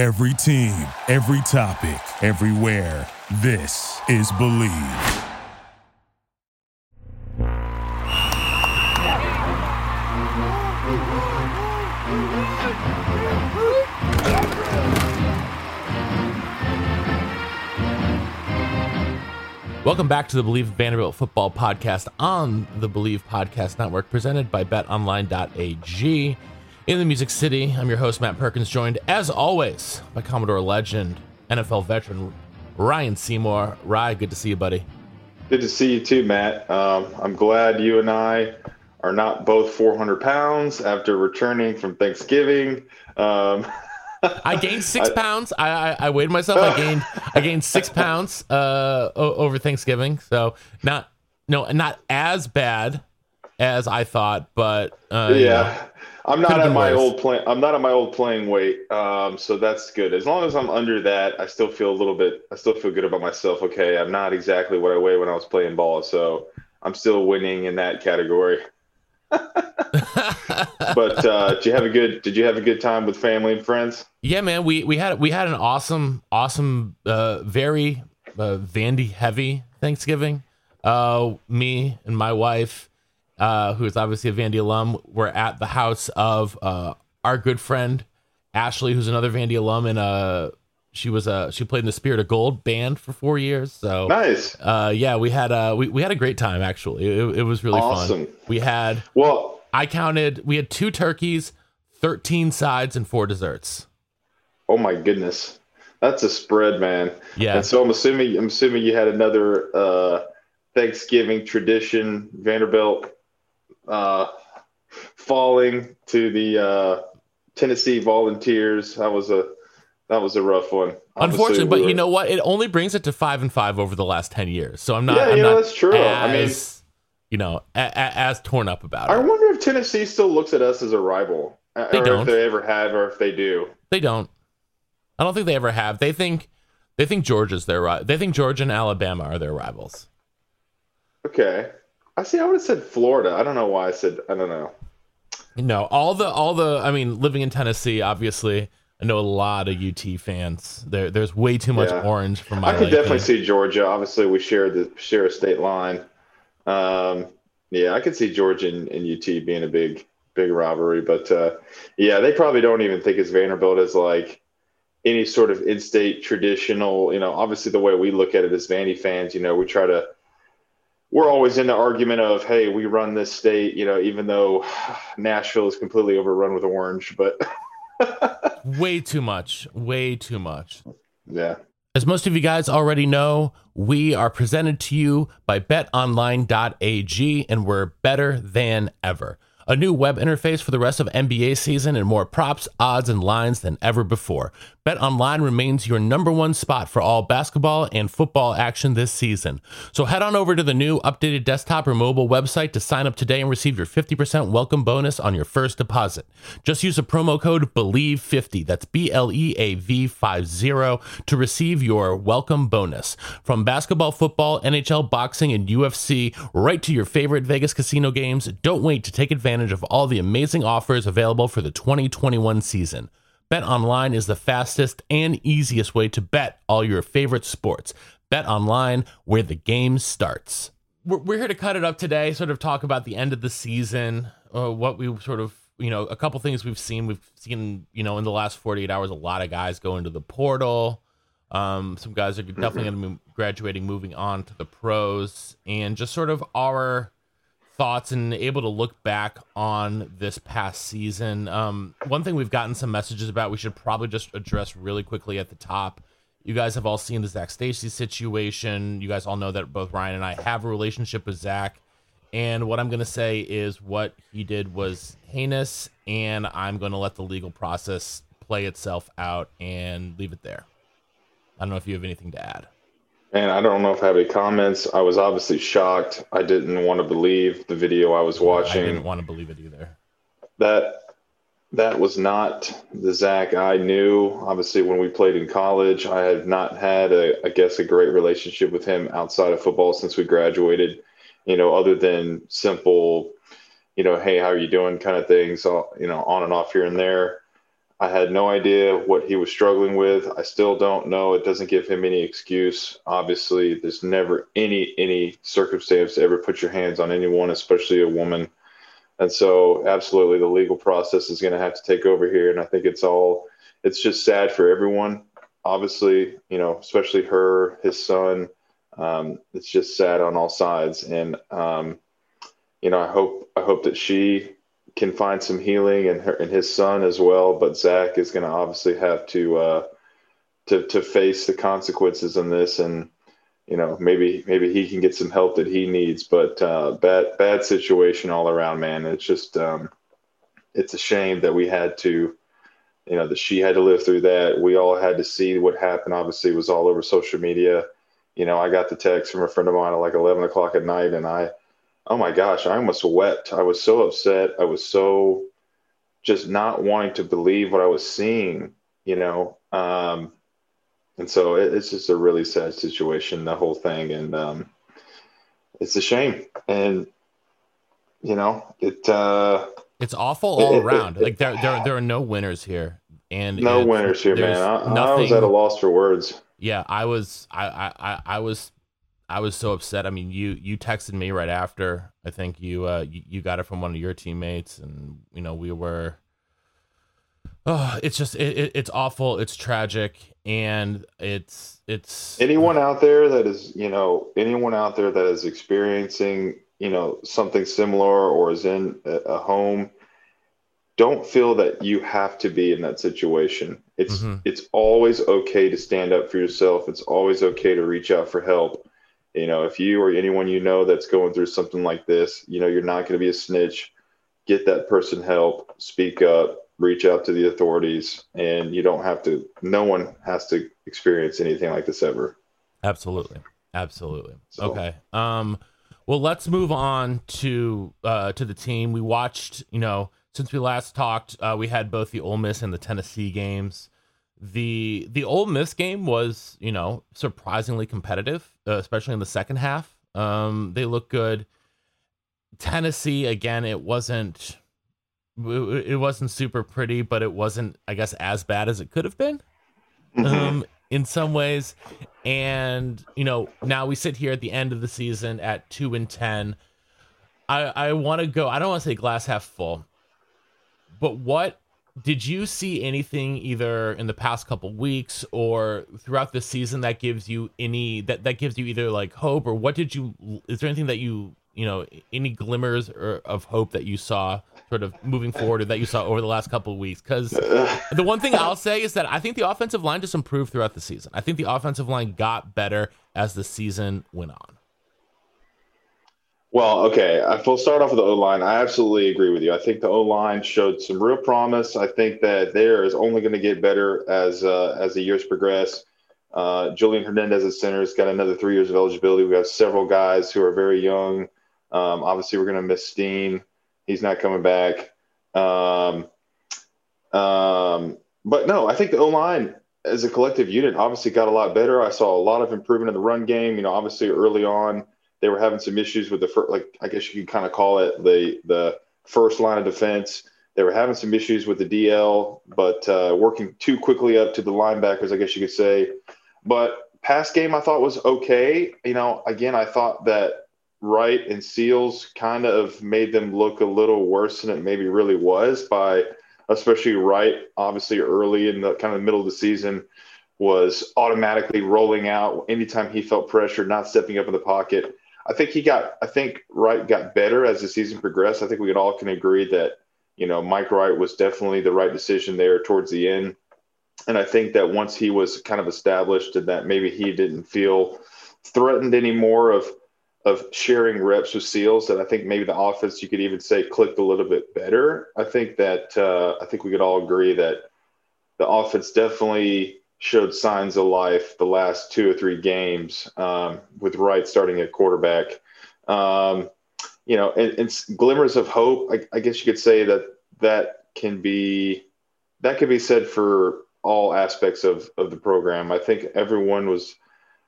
Every team, every topic, everywhere. This is Bleav. Welcome back to the Bleav Vanderbilt Football Podcast on the Bleav Podcast Network, presented by BetOnline.ag. In the Music City, I'm your host Matt Perkins, joined as always by Commodore legend, NFL veteran Ryan Seymour. Ryan, good to see you, buddy. Good to see you too, Matt. Um, I'm glad you and I are not both 400 pounds after returning from Thanksgiving. Um, I gained six I, pounds. I, I, I weighed myself. I gained I gained six pounds uh, over Thanksgiving. So not no not as bad as I thought, but uh, yeah. I'm not at my worse. old play. I'm not at my old playing weight, um, so that's good. As long as I'm under that, I still feel a little bit. I still feel good about myself. Okay, I'm not exactly what I weigh when I was playing ball, so I'm still winning in that category. but uh, did you have a good? Did you have a good time with family and friends? Yeah, man. We we had we had an awesome, awesome, uh, very uh, Vandy heavy Thanksgiving. Uh, me and my wife, uh, who is obviously a Vandy alum, were at the house of uh, our good friend Ashley, who's another Vandy alum, and uh, she was uh she played in the Spirit of Gold band for four years. So nice. Uh, yeah, we had uh we, we had a great time actually. It, it was really awesome. fun. We had well, I counted. We had two turkeys, thirteen sides, and four desserts. Oh my goodness, that's a spread, man. Yeah. And so I'm assuming I'm assuming you had another uh Thanksgiving tradition, Vanderbilt uh falling to the uh Tennessee Volunteers. That was a that was a rough one. Unfortunately, we but were... you know what? It only brings it to five and five over the last ten years. So I'm not. Yeah, I'm you know, that's true. As, I mean, you know, a, a, as torn up about I it. I wonder if Tennessee still looks at us as a rival. They or don't. If they ever have, or if they do. They don't. I don't think they ever have. They think they think Georgia's their they think Georgia and Alabama are their rivals. Okay, I see. I would have said Florida. I don't know why I said. I don't know. No, all the all the. I mean, living in Tennessee, obviously I know a lot of UT fans. There, there's way too much yeah. orange for my. I could definitely see Georgia. Obviously, we share the share a state line. Um, yeah, I could see Georgia and, and, UT being a big, big rivalry. But uh, yeah, they probably don't even think as Vanderbilt as like any sort of in-state traditional. You know, obviously the way we look at it as Vandy fans, you know, we try to. We're always in the argument of, hey, we run this state, you know, even though Nashville is completely overrun with orange, but. way too much. Way too much. Yeah. As most of you guys already know, we are presented to you by betonline.ag and we're better than ever a new web interface for the rest of NBA season, and more props, odds, and lines than ever before. BetOnline remains your number one spot for all basketball and football action this season. So head on over to the new updated desktop or mobile website to sign up today and receive your 50% welcome bonus on your first deposit. Just use the promo code BLEAV50, that's B L E A V 50, to receive your welcome bonus. From basketball, football, NHL, boxing, and UFC, right to your favorite Vegas casino games, don't wait to take advantage advantage of all the amazing offers available for the 2021 season. Bet online is the fastest and easiest way to bet all your favorite sports. Bet online, where the game starts. We're, we're here to cut it up today, sort of talk about the end of the season, uh, what we sort of, you know, a couple things we've seen. We've seen, you know, in the last 48 hours, a lot of guys go into the portal. Um, some guys are definitely going to be graduating, moving on to the pros, and just sort of our thoughts and able to look back on this past season. Um, one thing we've gotten some messages about, we should probably just address really quickly at the top. You guys have all seen the Zac Stacy situation. You guys all know that both Ryan and I have a relationship with Zac. And what I'm going to say is what he did was heinous, and I'm going to let the legal process play itself out and leave it there. I don't know if you have anything to add. And I don't know if I have any comments. I was obviously shocked. I didn't want to believe the video I was watching. I didn't want to believe it either. That that was not the Zac I knew. Obviously, when we played in college, I have not had, a, I guess, a great relationship with him outside of football since we graduated. You know, other than simple, you know, hey, how are you doing, kind of things. You know, on and off here and there. I had no idea what he was struggling with. I still don't know. It doesn't give him any excuse. Obviously, there's never any any circumstance to ever put your hands on anyone, especially a woman. And so, absolutely, the legal process is going to have to take over here. And I think it's all, it's just sad for everyone. Obviously, you know, especially her, his son. Um, it's just sad on all sides. And, um, you know, I hope, I hope that she can find some healing and her and his son as well. But Zac is going to obviously have to, uh, to, to face the consequences in this. And, you know, maybe maybe he can get some help that he needs. But uh, bad bad situation all around, man. It's just um, it's a shame that we had to, you know, that she had to live through that. We all had to see what happened. Obviously, it was all over social media. You know, I got the text from a friend of mine at like eleven o'clock at night, and I, oh my gosh, I almost wept. I was so upset. I was so just not wanting to believe what I was seeing. You know, um, and so it, it's just a really sad situation, the whole thing, and um, it's a shame. And you know, it uh, it's awful all it, around. It, like there, there, there are no winners here, and no winners here, man. I, I was at a loss for words. Yeah, I was, I, I, I was I was so upset. I mean, you you texted me right after. I think you uh you, you, got it from one of your teammates, and you know we were. Oh, it's just it, it, it's awful. It's tragic, and it's it's anyone out there that is you know anyone out there that is experiencing you know something similar or is in a home don't feel that you have to be in that situation it's mm-hmm. it's always okay to stand up for yourself it's always okay to reach out for help you know if you or anyone you know that's going through something like this you know you're not going to be a snitch. Get that person help speak up reach out to the authorities and you don't have to no one has to experience anything like this ever. Absolutely. Absolutely. So. okay um well let's move on to uh to the team. We watched you know since we last talked uh we had both the Ole Miss and the Tennessee games the the Ole Miss game was you know surprisingly competitive uh, especially in the second half um they look good Tennessee again it wasn't it wasn't super pretty, but it wasn't, I guess, as bad as it could have been. Mm-hmm. Um, in some ways, and you know, now we sit here at the end of the season at two and ten. I I want to go. I don't want to say glass half full, but what did you see anything either in the past couple weeks or throughout the season that gives you any that that gives you either like hope? Or what did you is there anything that you you know any glimmers or, of hope that you saw sort of moving forward or that you saw over the last couple of weeks? Because the one thing i'll say is that i think the offensive line just improved throughout the season. I think the offensive line got better as the season went on well, okay. We'll start off with the O line. I absolutely agree with you. I think the O line showed some real promise. I think that there is only going to get better as uh, as the years progress. Uh, Julian Hernandez at center has got another three years of eligibility. We have several guys who are very young um, obviously, we're going to miss Steen. He's not coming back. Um, um, but no, I think the O line as a collective unit obviously got a lot better. I saw a lot of improvement in the run game. You know, obviously early on they were having some issues with the first, like I guess you could kind of call it the the first line of defense. They were having some issues with the DL, but uh, working too quickly up to the linebackers, I guess you could say. But pass game, I thought was okay. You know, again, I thought that Wright and Seals kind of made them look a little worse than it maybe really was by especially Wright, obviously early in the kind of middle of the season was automatically rolling out anytime he felt pressure, not stepping up in the pocket. I think he got I think Wright got better as the season progressed. I think we could all can agree that, you know, Mike Wright was definitely the right decision there towards the end. And I think that once he was kind of established and that maybe he didn't feel threatened anymore of of sharing reps with Seals that I think maybe the offense you could even say clicked a little bit better. I think that uh, I think we could all agree that the offense definitely showed signs of life the last two or three games um, with Wright starting at quarterback. Um, you know, and, and, glimmers of hope. I, I guess you could say that that can be that could be said for all aspects of of the program. I think everyone was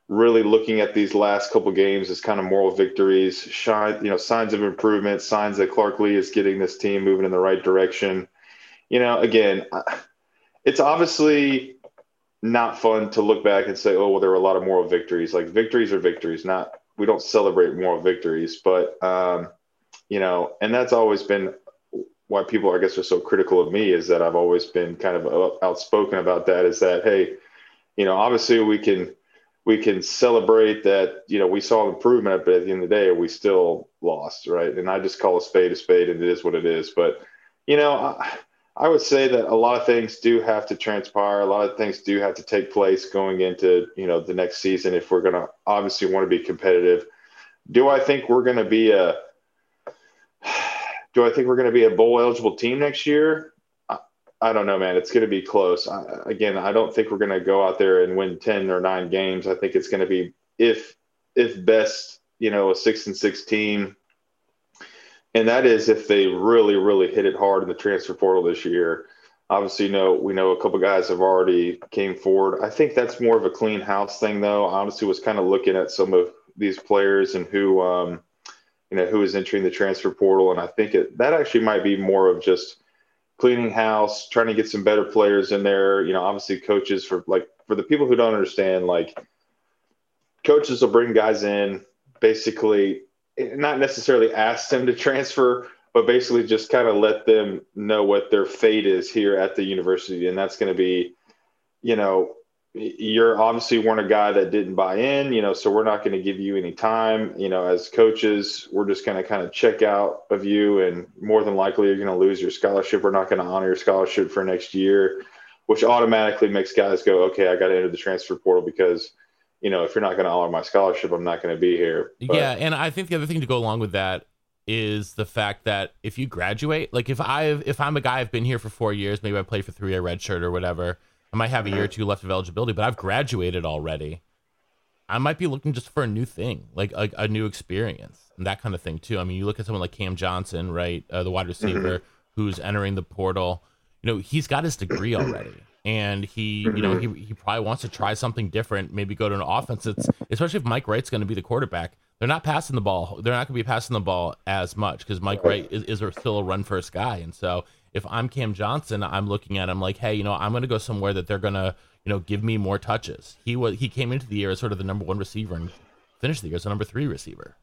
really looking at these last couple games as kind of moral victories, shine, you know, signs of improvement, signs that Clark Lea is getting this team moving in the right direction. You know, again, it's obviously not fun to look back and say, oh, well, there were a lot of moral victories. Like victories are victories, not we don't celebrate moral victories, but um, you know, and that's always been why people, I guess, are so critical of me is that I've always been kind of outspoken about that. Is that hey, you know, obviously we can we can celebrate that you know we saw improvement, but at the end of the day, we still lost, right? And I just call a spade a spade, and it is what it is. But you know. I, I would say that a lot of things do have to transpire. A lot of things do have to take place going into you know the next season if we're going to obviously want to be competitive. Do I think we're going to be a Do I think we're going to be a bowl eligible team next year? I, I don't know, man. It's going to be close. I, again, I don't think we're going to go out there and win ten or nine games. I think it's going to be if if best, you know, a six and six team and that is if they really, really hit it hard in the transfer portal this year. Obviously, you know, we know a couple guys have already came forward. I think that's more of a clean house thing, though. Honestly, was kind of looking at some of these players and who, um, you know, who is entering the transfer portal, and I think it, that actually might be more of just cleaning house, trying to get some better players in there. You know, obviously, coaches for like for the people who don't understand, like coaches will bring guys in basically not necessarily ask them to transfer, but basically just kind of let them know what their fate is here at the university. And that's going to be, you know, you're obviously weren't a guy that didn't buy in, you know, so we're not going to give you any time. You know, as coaches, we're just going to kind of check out of you, and more than likely, you're going to lose your scholarship. We're not going to honor your scholarship for next year, which automatically makes guys go, okay, I got to enter the transfer portal because you know, if you're not going to honor my scholarship, I'm not going to be here. But, yeah, and I think the other thing to go along with that is the fact that if you graduate, like if I if I'm a guy I've been here for four years, maybe I played for three year red shirt or whatever, I might have a year or two left of eligibility, but I've graduated already. I might be looking just for a new thing, like a, a new experience and that kind of thing too. I mean, you look at someone like Cam Johnson, right, uh, the wide receiver mm-hmm. who's entering the portal. You know, he's got his degree already and he you know mm-hmm. he, he probably wants to try something different maybe go to an offense it's especially if mike wright's going to be the quarterback they're not passing the ball they're not going to be passing the ball as much because mike wright is, is still a run first guy and so if i'm cam johnson i'm looking at him like hey you know i'm going to go somewhere that they're going to you know give me more touches. He was he came into the year as sort of the number one receiver and finished the year as the number three receiver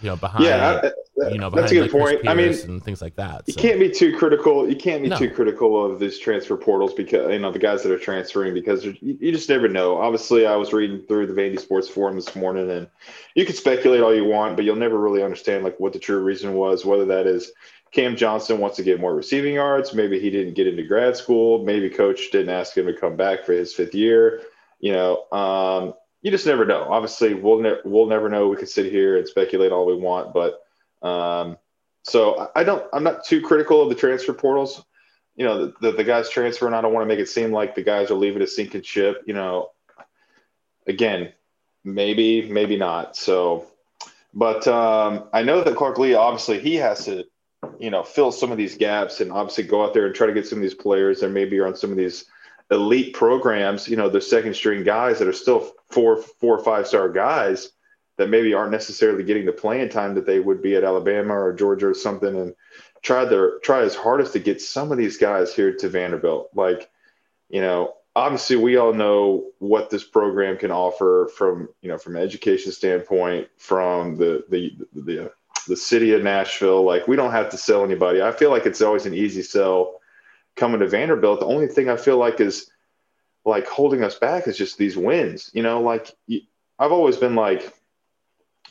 you know, behind yeah, that, you know, behind, that's a good like, point. I mean, and things like that. So. You can't be too critical. You can't be no. too critical of these transfer portals because you know the guys that are transferring because you, you, just never know. Obviously, I was reading through the Vandy Sports Forum this morning, and you can speculate all you want, but you'll never really understand like what the true reason was. Whether that is Cam Johnson wants to get more receiving yards, maybe he didn't get into grad school, maybe coach didn't ask him to come back for his fifth year. You know, um, you just never know. Obviously, we'll ne- we'll never know. We could sit here and speculate all we want, but um, so I don't. I'm not too critical of the transfer portals. You know, the, the, the guys transferring. I don't want to make it seem like the guys are leaving a sinking ship. You know, again, maybe, maybe not. So, but um, I know that Clark Lea obviously he has to, you know, fill some of these gaps and obviously go out there and try to get some of these players that maybe are on some of these elite programs, you know, the second string guys that are still four, four or five star guys that maybe aren't necessarily getting the playing time that they would be at Alabama or Georgia or something, and try their try as hardest to get some of these guys here to Vanderbilt. Like, you know, obviously we all know what this program can offer from you know from an education standpoint, from the the the the city of Nashville. Like, we don't have to sell anybody. I feel like it's always an easy sell coming to Vanderbilt, the only thing I feel like is like holding us back is just these wins. You know, like I've always been like,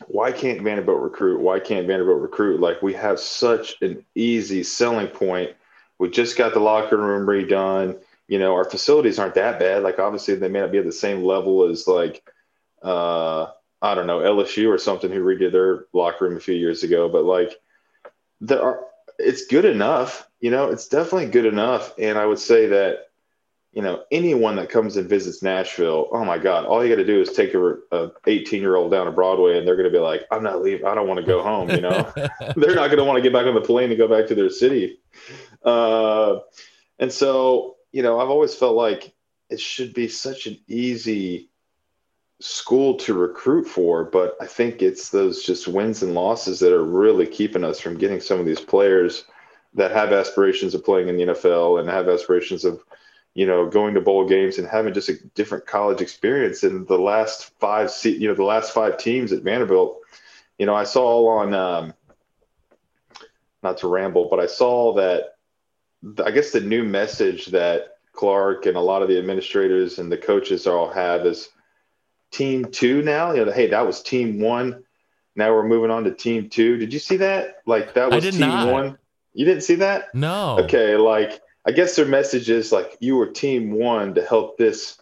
why can't Vanderbilt recruit? Why can't Vanderbilt recruit? Like we have such an easy selling point. We just got the locker room redone. You know, our facilities aren't that bad. Like obviously they may not be at the same level as like uh I don't know, LSU or something who redid their locker room a few years ago. But like there are it's good enough. You know, it's definitely good enough. And I would say that, you know, anyone that comes and visits Nashville, oh my God, all you got to do is take a 18 year old down to Broadway and they're going to be like, I'm not leaving. I don't want to go home. You know, they're not going to want to get back on the plane and go back to their city. Uh, and so, you know, I've always felt like it should be such an easy school to recruit for, but I think it's those just wins and losses that are really keeping us from getting some of these players that have aspirations of playing in the NFL and have aspirations of, you know, going to bowl games and having just a different college experience. And the last five, you know, the last five teams at Vanderbilt, you know, I saw on, um, not to ramble, but I saw that I guess the new message that Clark and a lot of the administrators and the coaches all have is team two now. You know, hey, that was team one. Now we're moving on to team two. Did you see that? Like that was team not. one. You didn't see that? No. Okay, like I guess their message is like you were team one to help this,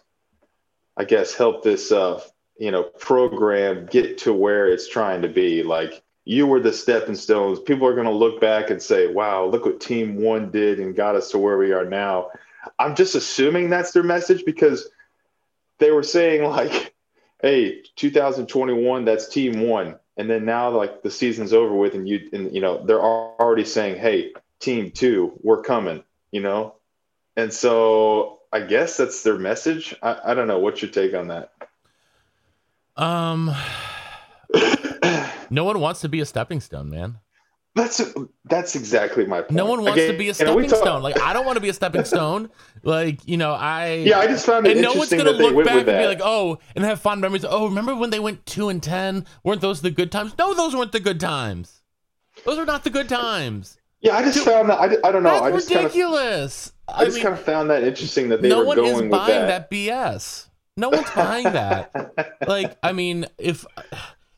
I guess, help this uh, you know, program get to where it's trying to be. Like you were the stepping stones. People are gonna look back and say, Wow, look what team one did and got us to where we are now. I'm just assuming that's their message because they were saying like, hey, 2021, that's team one. And then now like the season's over with and you and you know they're already saying hey team two we're coming you know? And so i guess that's their message. I, I don't know. What's your take on that? Um no one wants to be a stepping stone man that's that's exactly my point. No one wants Again, to be a stepping talk- stone. Like I don't want to be a stepping stone. like you know, I yeah, I just found it and no one's gonna look back and that. be like, oh, and have fond memories. Oh, remember when they went two and ten? Weren't those the good times? No, those weren't the good times. Those are not the good times. Yeah, I just Dude, found that. I, I don't know. That's I just ridiculous. Kind of, I, I just mean, kind of found that interesting that they no were one going is buying that. that BS. No one's buying that. like, I mean, if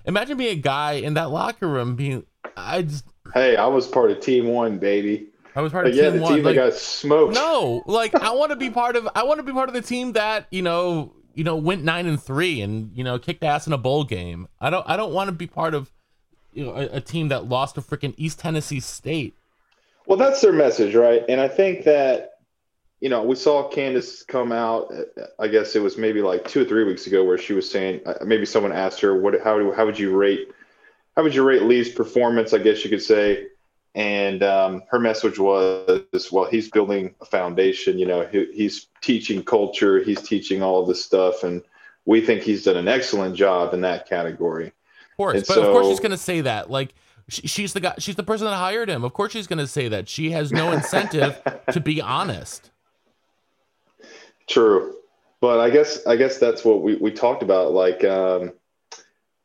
imagine being a guy in that locker room being, I just Hey, I was part of Team One, baby. I was part of yeah, Team the One. Team like, that got smoked. No, like I want to be part of. I want to be part of the team that you know, you know, went nine and three and you know kicked ass in a bowl game. I don't. I don't want to be part of you know a, a team that lost to freaking East Tennessee State. Well, that's their message, right? And I think that you know, we saw Candice come out. I guess it was maybe like two or three weeks ago, where she was saying uh, maybe someone asked her, "What? How? How would you rate how would you rate Lea's performance? I guess you could say. And um, her message was, well, he's building a foundation. You know, he, he's teaching culture, he's teaching all of this stuff, and we think he's done an excellent job in that category. Of course, and but so, of course she's going to say that. Like she's the guy, she's the person that hired him. Of course she's going to say that. She has no incentive to be honest. True, but I guess I guess that's what we we talked about. Like. Um,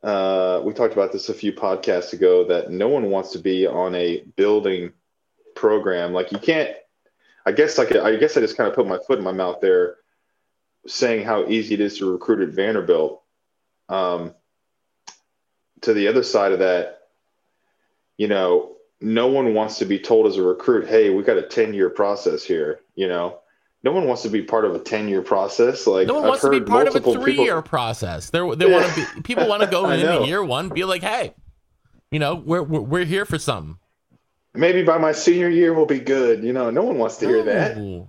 uh, we talked about this a few podcasts ago that no one wants to be on a building program. Like you can't. I guess like I guess I just kind of put my foot in my mouth there, saying how easy it is to recruit at Vanderbilt. Um, to the other side of that, you know, no one wants to be told as a recruit, "Hey, we got a ten year process here." You know, no one wants to be part of a 10 year process. Like no one I've wants to be part of a three people... year process. They they want to be people want to go in the year one, be like, hey, you know, we're, we're, we're here for something. Maybe by my senior year we'll be good. You know, no one wants to hear that.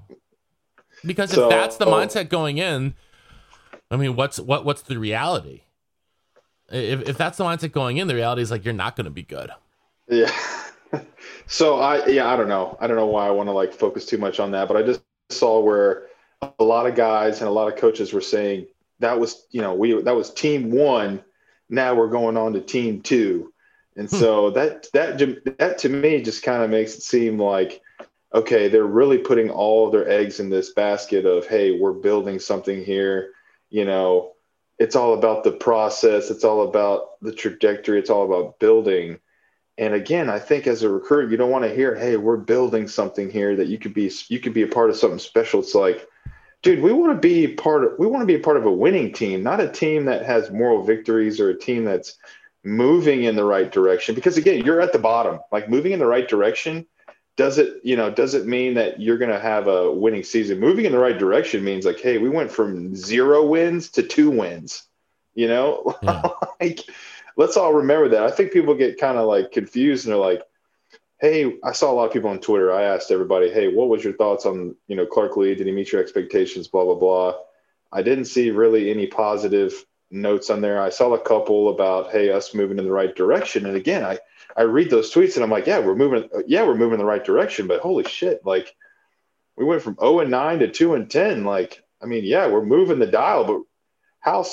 Because so, if that's the oh. mindset going in, I mean, what's what what's the reality? If if that's the mindset going in, the reality is like you're not going to be good. Yeah. so I yeah I don't know I don't know why I want to like focus too much on that, but I just saw where a lot of guys and a lot of coaches were saying that was you know we that was team one. Now we're going on to team two. And hmm. so that that that to me just kind of makes it seem like okay they're really putting all of their eggs in this basket of hey we're building something here. You know it's all about the process. It's all about the trajectory. It's all about building and again, I think as a recruiter, you don't want to hear, "Hey, we're building something here that you could be you could be a part of something special." It's like, dude, we want to be part of we want to be a part of a winning team, not a team that has moral victories or a team that's moving in the right direction. Because again, you're at the bottom. Like moving in the right direction does it, you know, does it mean that you're going to have a winning season? Moving in the right direction means like, hey, we went from zero wins to two wins. You know, yeah. like let's all remember that. I think people get kind of like confused and they're like, "Hey, I saw a lot of people on Twitter. I asked everybody, "Hey, what was your thoughts on you know Clark Lea? Did he meet your expectations?" Blah blah blah. I didn't see really any positive notes on there. I saw a couple about, "Hey, us moving in the right direction." And again, I I read those tweets and I'm like, "Yeah, we're moving. Yeah, we're moving in the right direction." But holy shit, like we went from 0 and 9 to 2 and 10. Like, I mean, yeah, we're moving the dial, but how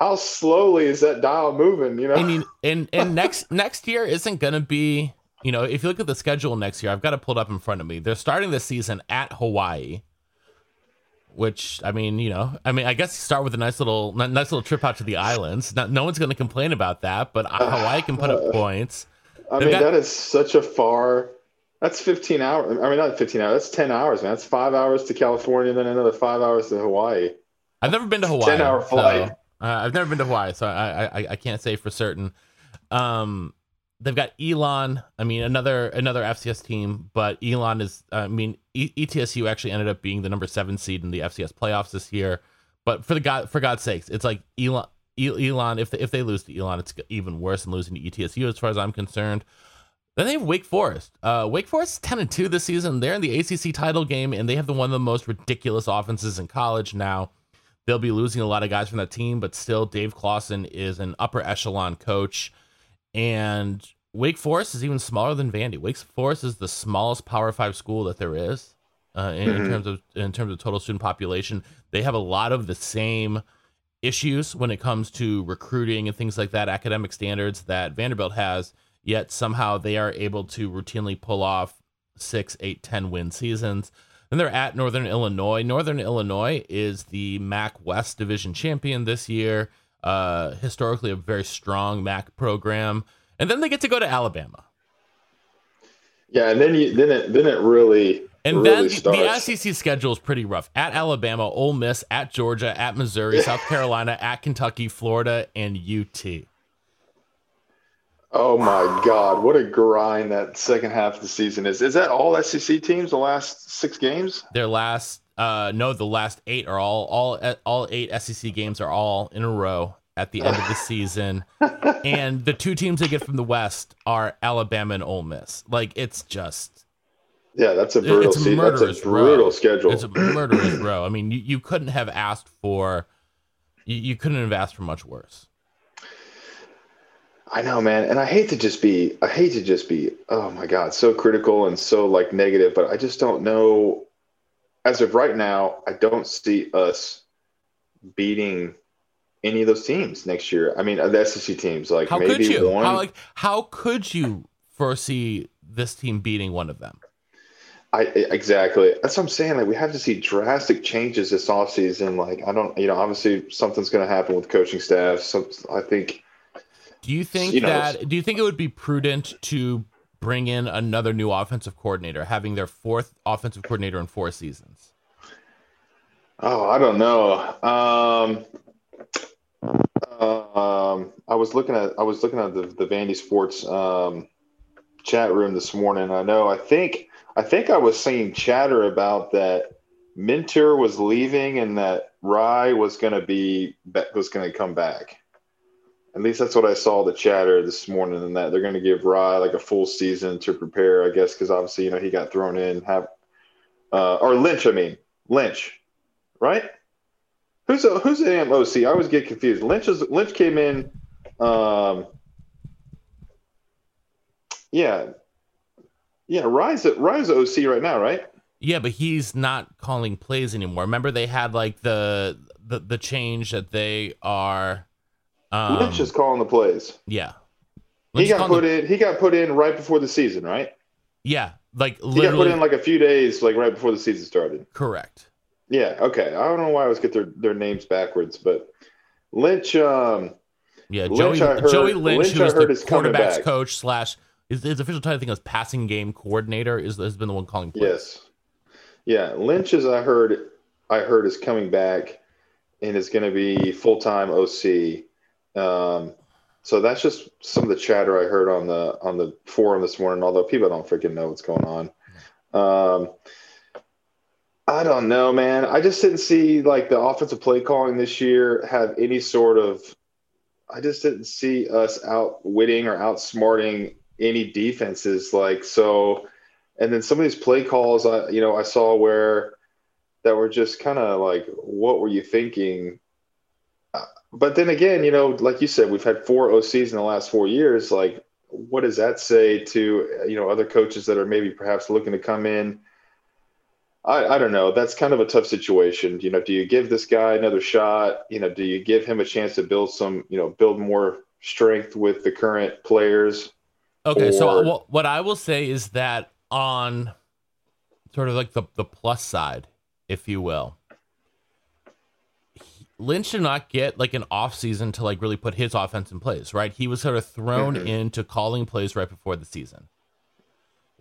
how slowly is that dial moving? You know, and and, and next next year isn't going to be. You know, if you look at the schedule next year, I've got it pulled up in front of me. They're starting the season at Hawaii. which I mean, you know, I mean, I guess you start with a nice little nice little trip out to the islands. No, no one's going to complain about that, but Hawaii can put up points. I They've mean, got, that is such a far. That's 15 hours. I mean, not 15 hours. That's 10 hours, man. That's five hours to California, then another five hours to Hawaii. I've never been to Hawaii. 10 hour flight. So, uh, I've never been to Hawaii, so I, I I can't say for certain. Um, they've got Elon. I mean, another another FCS team, but Elon is. I mean, e- ETSU actually ended up being the number seven seed in the FCS playoffs this year. But for the God, for God's sakes, it's like Elon. Elon, if they, if they lose to Elon, it's even worse than losing to ETSU, as far as I'm concerned. Then they have Wake Forest. Uh, Wake Forest ten and two this season. They're in the ACC title game, and they have the one of the most ridiculous offenses in college now. They'll be losing a lot of guys from that team, but still, Dave Clawson is an upper echelon coach. And Wake Forest is even smaller than Vandy. Wake Forest is the smallest Power Five school that there is uh, in, mm-hmm. in, terms of in terms of total student population. They have a lot of the same issues when it comes to recruiting and things like that, academic standards that Vanderbilt has. Yet somehow they are able to routinely pull off six, eight, ten win seasons. Then they're at Northern Illinois. Northern Illinois is the MAC West Division champion this year. Uh, historically, a very strong MAC program, and then they get to go to Alabama. Yeah, and then you then it then it really and really then starts. the SEC schedule is pretty rough. At Alabama, Ole Miss, at Georgia, at Missouri, South Carolina, at Kentucky, Florida, and UT. Oh my God! What a grind that second half of the season is. Is that all SEC teams? The last six games? Their last uh, no, the last eight are all all all eight SEC games are all in a row at the end of the season, and the two teams they get from the West are Alabama and Ole Miss. Like it's just. Yeah, that's a brutal. It's a murderous that's a brutal row. schedule. It's a murderous row. I mean, you, you couldn't have asked for, you, you couldn't have asked for much worse. I know, man, and I hate to just be, I hate to just be, oh my god, so critical and so like negative, but I just don't know as of right now, I don't see us beating any of those teams next year. I mean, uh, the SEC teams, like how maybe could you? one. How, like, how could you foresee this team beating one of them? I exactly. That's what I'm saying. Like we have to see drastic changes this offseason. Like I don't, you know, obviously something's going to happen with coaching staff. So I think. Do you think you that? Do you think it would be prudent to bring in another new offensive coordinator, having their fourth offensive coordinator in four seasons? Oh, I don't know. Um, um, I was looking at I was looking at the, the Vandy Sports um, chat room this morning. I know. I think I think I was seeing chatter about that. Mentor was leaving and that Raih was going to be was going to come back. At least that's what I saw the chatter this morning, and that they're going to give Raih like a full season to prepare. I guess because obviously you know he got thrown in. Have uh, or Lynch, I mean Lynch, right? Who's a, who's the OC? I always get confused. Lynch is Lynch came in. Um, yeah, yeah. Raih's Raih's OC right now, right? Yeah, but he's not calling plays anymore. Remember, they had like the the the change that they are um, Lynch is calling the plays. Yeah, Lynch he got put the... in. He got put in right before the season, right? Yeah, like literally... he got put in like a few days, like right before the season started. Correct. Yeah. Okay. I don't know why I always get their their names backwards, but Lynch. Um, yeah, Joey Lynch, heard, Joey Lynch, Lynch who is the quarterbacks coach slash his, his official title I think is passing game coordinator is has been the one calling plays. Yes. Yeah, Lynch, as I heard, I heard is coming back and is going to be full time OC. Um, so that's just some of the chatter I heard on the on the forum this morning. Although people don't freaking know what's going on. Um, I don't know, man. I just didn't see like the offensive play calling this year have any sort of. I just didn't see us outwitting or outsmarting any defenses. Like so, and then some of these play calls, I you know I saw where that were just kind of like, what were you thinking? But then again, you know, like you said, we've had four OCs in the last four years. Like, what does that say to you know other coaches that are maybe perhaps looking to come in? I, I don't know. That's kind of a tough situation. You know, do you give this guy another shot? You know, do you give him a chance to build some, you know, build more strength with the current players? Okay, or... so what I will say is that on sort of like the the plus side, if you will, Lynch did not get like an off season to like really put his offense in place, right? He was sort of thrown Mhm. into calling plays right before the season.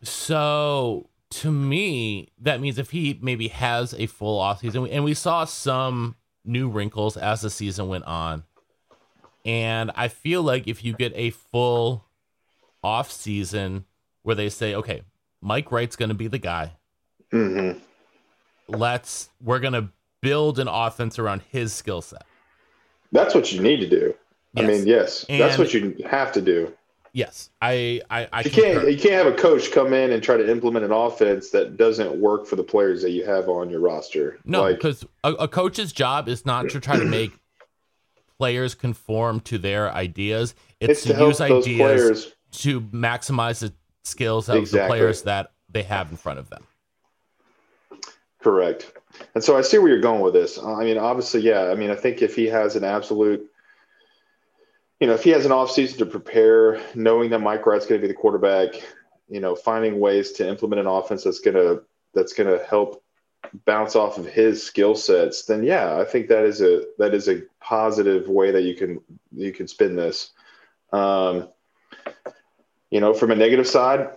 So to me, that means if he maybe has a full off season, and we saw some new wrinkles as the season went on, and I feel like if you get a full off season where they say, okay, Mike Wright's going to be the guy, hmm let's we're going to build an offense around his skill set. That's what you need to do. I mean, yes, that's what you have to do. Yes, I I, I You concur. can't you can't have a coach come in and try to implement an offense that doesn't work for the players that you have on your roster. No, like, because a, a coach's job is not to try to make players conform to their ideas. It's, it's to, to use ideas players. to maximize the skills of the players that they have in front of them. Correct. And so I see where you're going with this. I mean, obviously, yeah. I mean, I think if he has an absolute, you know, if he has an offseason to prepare, knowing that Mike Wright's going to be the quarterback, you know, finding ways to implement an offense that's going to that's going to help bounce off of his skill sets, then yeah, I think that is a that is a positive way that you can you can spin this. Um, you know, from a negative side,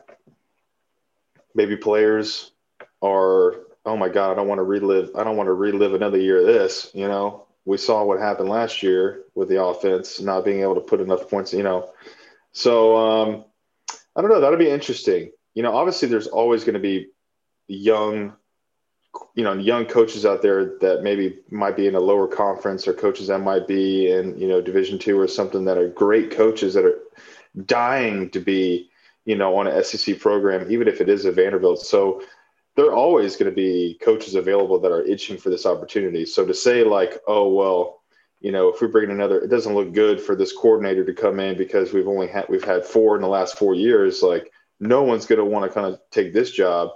maybe players are oh my god i don't want to relive i don't want to relive another year of this you know? We saw what happened last year with the offense not being able to put enough points you know? So um i don't know that'll be interesting. You know obviously there's always going to be young you know young coaches out there that maybe might be in a lower conference or coaches that might be in you know division two or something that are great coaches that are dying to be you know on an sec program even if it is a vanderbilt. So there are always going to be coaches available that are itching for this opportunity. So to say like, oh well, you know, if we bring in another, it doesn't look good for this coordinator to come in because we've only had we've had four in the last four years. Like, no one's going to want to kind of take this job.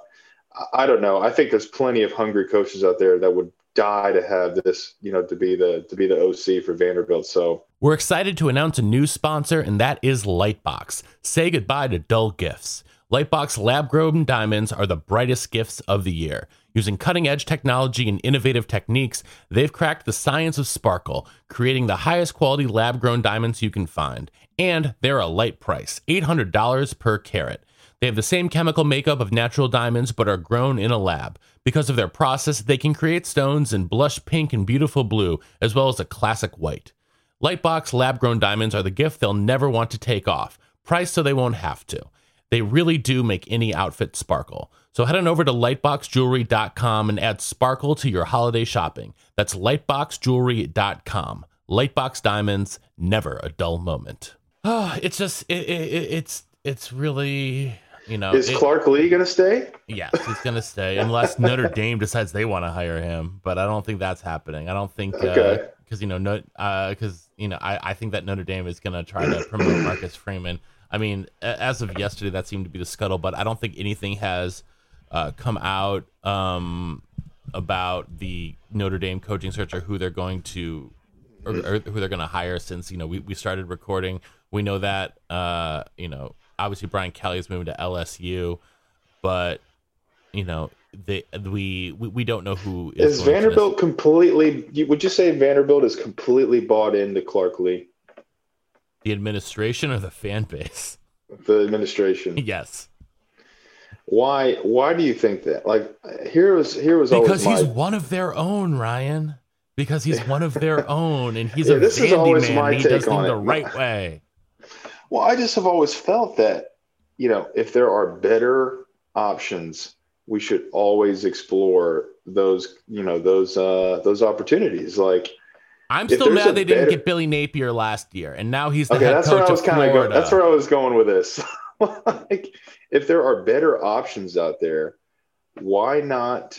I, I don't know. I think there's plenty of hungry coaches out there that would die to have this, you know, to be the to be the OC for Vanderbilt. So We're excited to announce a new sponsor, and that is Lightbox. Say goodbye to dull gifts. Lightbox lab grown diamonds are the brightest gifts of the year. Using cutting edge technology and innovative techniques, they've cracked the science of sparkle, creating the highest quality lab grown diamonds you can find. And they're a light price $800 per carat. They have the same chemical makeup of natural diamonds, but are grown in a lab. Because of their process, they can create stones in blush pink and beautiful blue, as well as a classic white. Lightbox lab grown diamonds are the gift they'll never want to take off, priced so they won't have to. They really do make any outfit sparkle. So head on over to lightboxjewelry.com and add sparkle to your holiday shopping. That's lightboxjewelry.com. Lightbox diamonds, never a dull moment. Oh, it's just it, it, it- it's it's really you know is it- Clark Lea going to stay? Yes, he's gonna stay unless Notre Dame decides they want to hire him. But I don't think that's happening. I don't think uh, Okay. because you know no because uh, you know I, I think that Notre Dame is gonna try to promote Marcus Freeman. I mean, as of yesterday, that seemed to be the scuttle. But I don't think anything has uh, come out um, about the Notre Dame coaching search or who they're going to or, or who they're going to hire since you know we, we started recording. We know that uh, you know obviously Brian Kelly is moving to LSU, but you know they we we, we don't know who Is to Vanderbilt completely? Would you say Vanderbilt is completely bought into Clark Lea, the administration or the fan base. the administration? yes, Why? Why do you think that? Like, here was here was because he's my. one of their own, Ryan. Because he's one of their own, and he's Yeah, a this is always Vandy my man. He does take on things the right way. Well, I just have always felt that you know if there are better options, we should always explore those. You know those uh those opportunities. Like, I'm still mad they didn't get Billy Napier last year, and now he's the okay, head that's where coach I was of kind of going. That's where I was going with this. like, if there are better options out there, why not?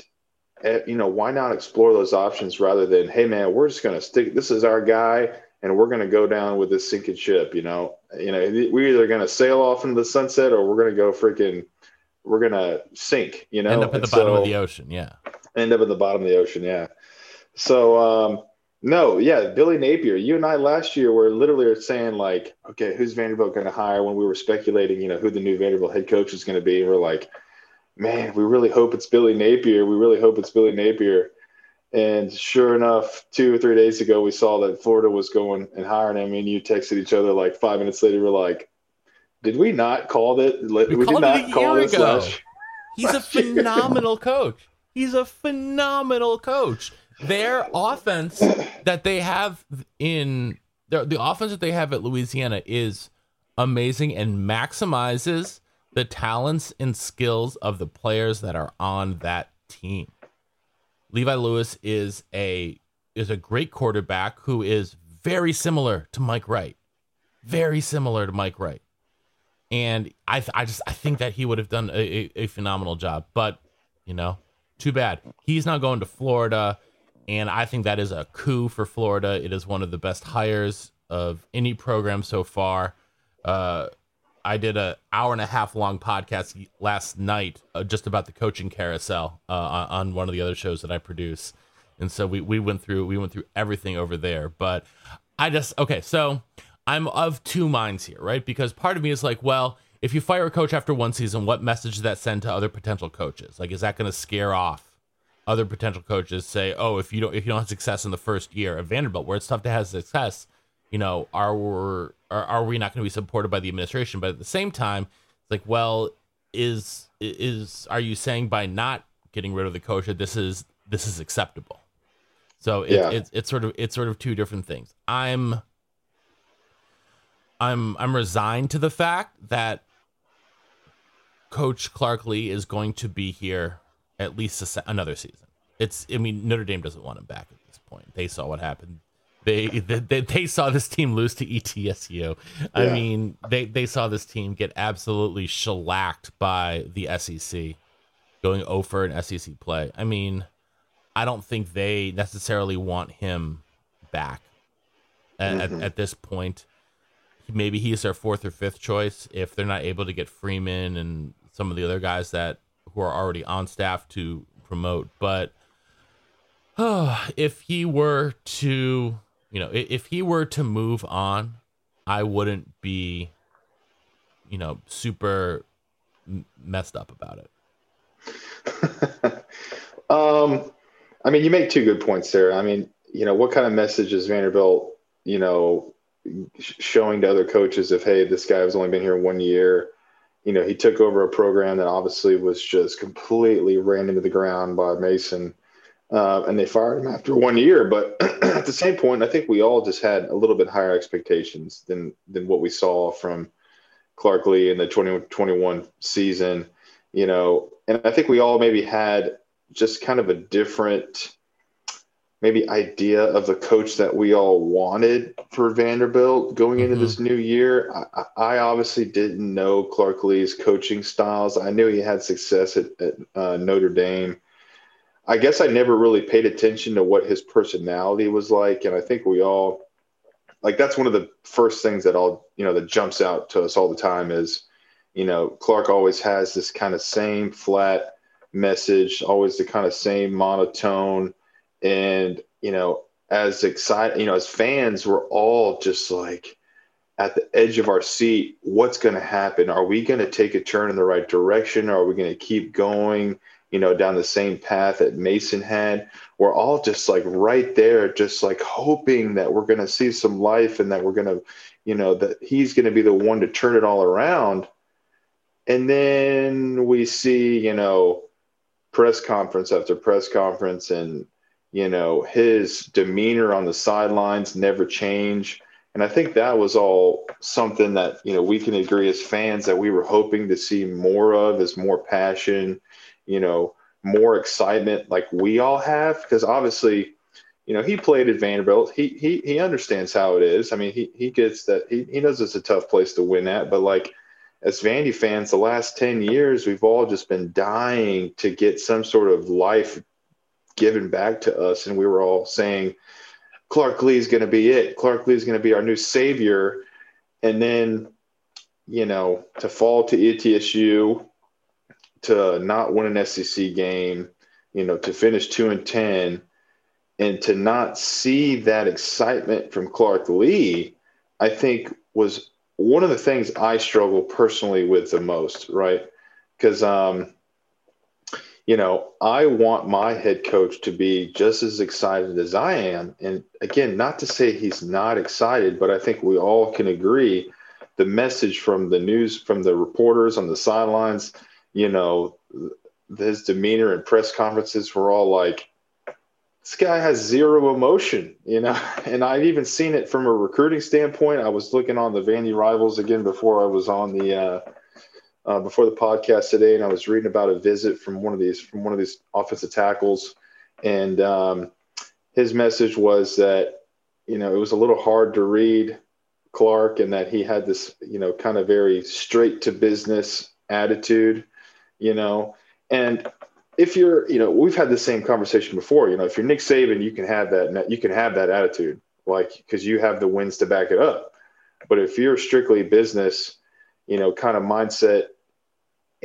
eh, You know, why not explore those options rather than, hey man, we're just gonna stick. This is our guy, and we're gonna go down with this sinking ship. You know, you know, we're either gonna sail off into the sunset or we're gonna go freaking, we're gonna sink. You know, end up at the And bottom of the ocean. Yeah, end up at the bottom of the ocean. Yeah. So um, no, yeah, Billy Napier. You and I last year were literally saying like, okay, who's Vanderbilt going to hire? When we were speculating, you know, who the new Vanderbilt head coach is going to be, and we're like, man, we really hope it's Billy Napier. We really hope it's Billy Napier. And sure enough, two or three days ago, we saw that Florida was going and hiring him. And you texted each other like five minutes later. We're like, "Did we not call it? We, we did not call this last." He's a phenomenal coach. He's a phenomenal coach. Their offense that they have in the, the offense that they have at Louisiana is amazing and maximizes the talents and skills of the players that are on that team. Levi Lewis is a is a great quarterback who is very similar to Mike Wright. Very similar to Mike Wright. And I I just I think that he would have done a, a, a phenomenal job. But, you know, too bad. He's not going to Florida. And I think that is a coup for Florida. It is one of the best hires of any program so far. Uh, I did an hour and a half long podcast last night uh, just about the coaching carousel uh, on one of the other shows that I produce, and so we we went through we went through everything over there. But I just okay, so I'm of two minds here, right? Because part of me is like, well, if you fire a coach after one season, what message does that send to other potential coaches? Like, is that going to scare off other potential coaches? Say, oh, if you don't if you don't have success in the first year at Vanderbilt, where it's tough to have success, you know, are we are, are we not going to be supported by the administration? But at the same time, it's like, well, is is are you saying by not getting rid of the coach that this is this is acceptable? So it, yeah. it's it's sort of it's sort of two different things. I'm I'm I'm resigned to the fact that Coach Clark Lea is going to be here at least se- another season. It's I mean Notre Dame doesn't want him back at this point. They saw what happened they, they they saw this team lose to ETSU. Yeah. I mean, they they saw this team get absolutely shellacked by the SEC, going over an SEC play. I mean, I don't think they necessarily want him back at, mm-hmm. at, at this point. Maybe he's their fourth or fifth choice if they're not able to get Freeman and some of the other guys that who are already on staff to promote. But oh, if he were to you know, if he were to move on, I wouldn't be, you know, super messed up about it. um, I mean, you make two good points there. I mean, you know, what kind of message is Vanderbilt, you know, showing to other coaches of, hey, this guy has only been here one year? You know, he took over a program that obviously was just completely ran into the ground by Mason uh, and they fired him after one year. But at the same point, I think we all just had a little bit higher expectations than than what we saw from Clark Lea in the 2021 season. You know, and I think we all maybe had just kind of a different maybe idea of the coach that we all wanted for Vanderbilt going into mm-hmm. this new year. I, I, obviously didn't know Clark Lea's coaching styles. I knew he had success at, at uh, Notre Dame. I guess I never really paid attention to what his personality was like, and I think we all like that's one of the first things that all you know that jumps out to us all the time is you know Clark always has this kind of same flat message, always the kind of same monotone, and you know as excited you know as fans we're all just like at the edge of our seat what's going to happen are we going to take a turn in the right direction are we going to keep going you know, down the same path that Mason had. We're all just like right there, just like hoping that we're going to see some life and that we're going to, you know, that he's going to be the one to turn it all around. And then we see, you know, press conference after press conference and, you know, his demeanor on the sidelines never change. And I think that was all something that, you know, we can agree as fans that we were hoping to see more of is more passion, you know, more excitement like we all have because obviously, you know, he played at Vanderbilt. He he he understands how it is. I mean, he he gets that he, he knows it's a tough place to win at, but like as Vandy fans, the last 10 years, we've all just been dying to get some sort of life given back to us. And we were all saying, Clark Lea is going to be it. Clark Lea is going to be our new savior. And then, you know, to fall to ETSU to not win an SEC game, you know, to finish two and ten, and to not see that excitement from Clark Lea, I think was one of the things I struggle personally with the most, right? Because um, you know, I want my head coach to be just as excited as I am. And again, not to say he's not excited, but I think we all can agree the message from the news, from the reporters on the sidelines, you know, his demeanor in press conferences were all like, this guy has zero emotion, you know, and I've even seen it from a recruiting standpoint. I was looking on the Vandy rivals again before I was on the, uh, uh, before the podcast today, and I was reading about a visit from one of these from one of these offensive tackles, and um, his message was that you know it was a little hard to read Clark, and that he had this you know kind of very straight to business attitude, you know, and if you're you know we've had the same conversation before, you know, if you're Nick Saban, you can have that you can have that attitude, like because you have the wins to back it up, but if you're strictly business you know, kind of mindset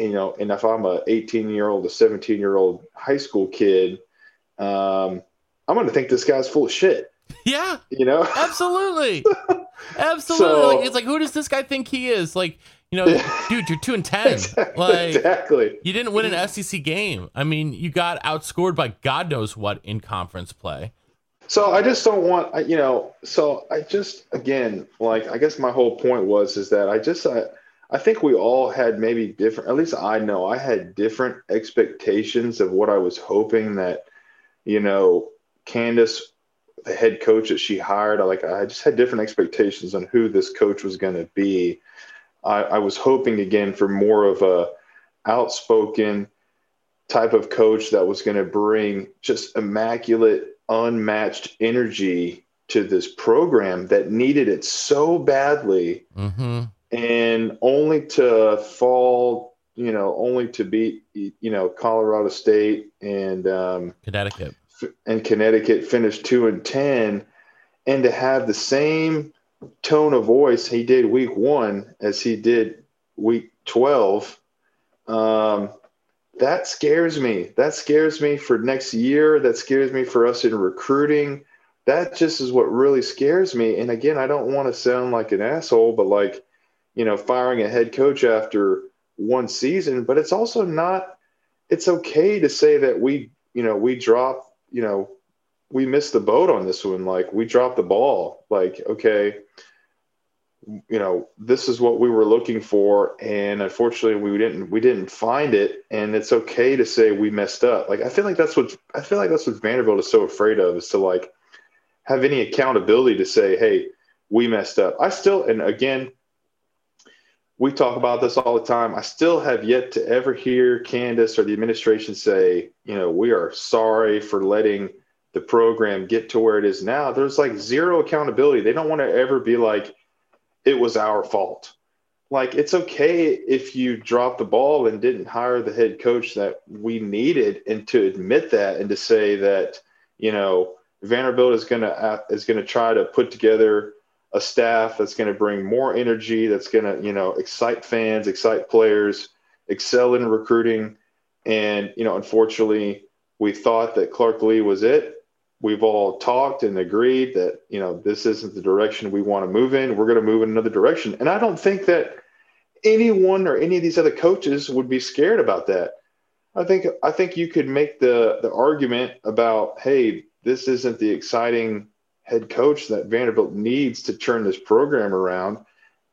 you know, and if I'm a 18 year old, a 17 year old high school kid, um, I'm going to think this guy's full of shit. Yeah, you know, absolutely, absolutely. So, like, it's like, who does this guy think he is? Like, you know, dude, you're two and ten. Exactly, like, exactly. You didn't win an SEC game. I mean, you got outscored by God knows what in conference play. So I just don't want, you know. So I just, again, like, I guess my whole point was is that I just, I, I think we all had maybe different, at least I know I had different expectations of what I was hoping that, you know, Candice, the head coach that she hired, I like, I just had different expectations on who this coach was going to be. I, I was hoping again for more of a outspoken type of coach that was going to bring just immaculate, unmatched energy to this program that needed it so badly. Mm-hmm and only to fall, you know, only to beat, you know, Colorado State and um, Connecticut and Connecticut finished two and ten, and to have the same tone of voice he did week one as he did week twelve. Um, that scares me. That scares me for next year. That scares me for us in recruiting. That just is what really scares me. And again, I don't want to sound like an asshole, but like you know, firing a head coach after one season, but it's also not, it's okay to say that we, you know, we drop, you know, we missed the boat on this one. Like we dropped the ball. Like, okay, you know, this is what we were looking for. And unfortunately we didn't, we didn't find it. And it's okay to say we messed up. Like, I feel like that's what, I feel like that's what Vanderbilt is so afraid of is to like have any accountability to say, Hey, we messed up. I still, and again, we talk about this all the time. I still have yet to ever hear Candice or the administration say, you know, we are sorry for letting the program get to where it is now. There's like zero accountability. They don't want to ever be like, it was our fault. Like, it's okay if you dropped the ball and didn't hire the head coach that we needed, and to admit that and to say that, you know, Vanderbilt is going to uh, is going to try to put together a staff that's going to bring more energy, that's going to, you know, excite fans, excite players, excel in recruiting. And, you know, unfortunately, we thought that Clark Lea was it. We've all talked and agreed that, you know, this isn't the direction we want to move in. We're going to move in another direction. And I don't think that anyone or any of these other coaches would be scared about that. I think I think you could make the the argument about, hey, this isn't the exciting head coach that Vanderbilt needs to turn this program around.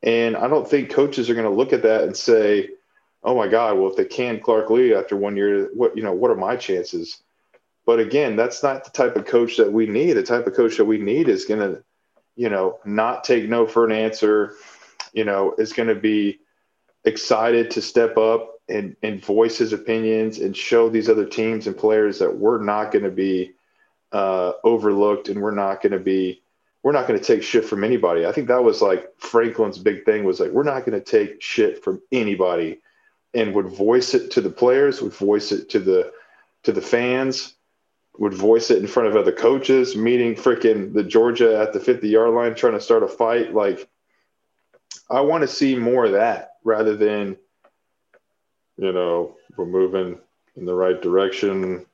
And I don't think coaches are going to look at that and say, "Oh my God, well if they can Clark Lea after one year, what you know, what are my chances?" But again, that's not the type of coach that we need. The type of coach that we need is going to, you know, not take no for an answer. You know, is going to be excited to step up and and voice his opinions and show these other teams and players that we're not going to be uh, overlooked, and we're not going to be we're not going to take shit from anybody. I think that was like Franklin's big thing was like we're not going to take shit from anybody, and would voice it to the players, would voice it to the to the fans, would voice it in front of other coaches, meeting freaking the Georgia at the 50 yard line trying to start a fight. Like, I want to see more of that rather than, you know, we're moving in the right direction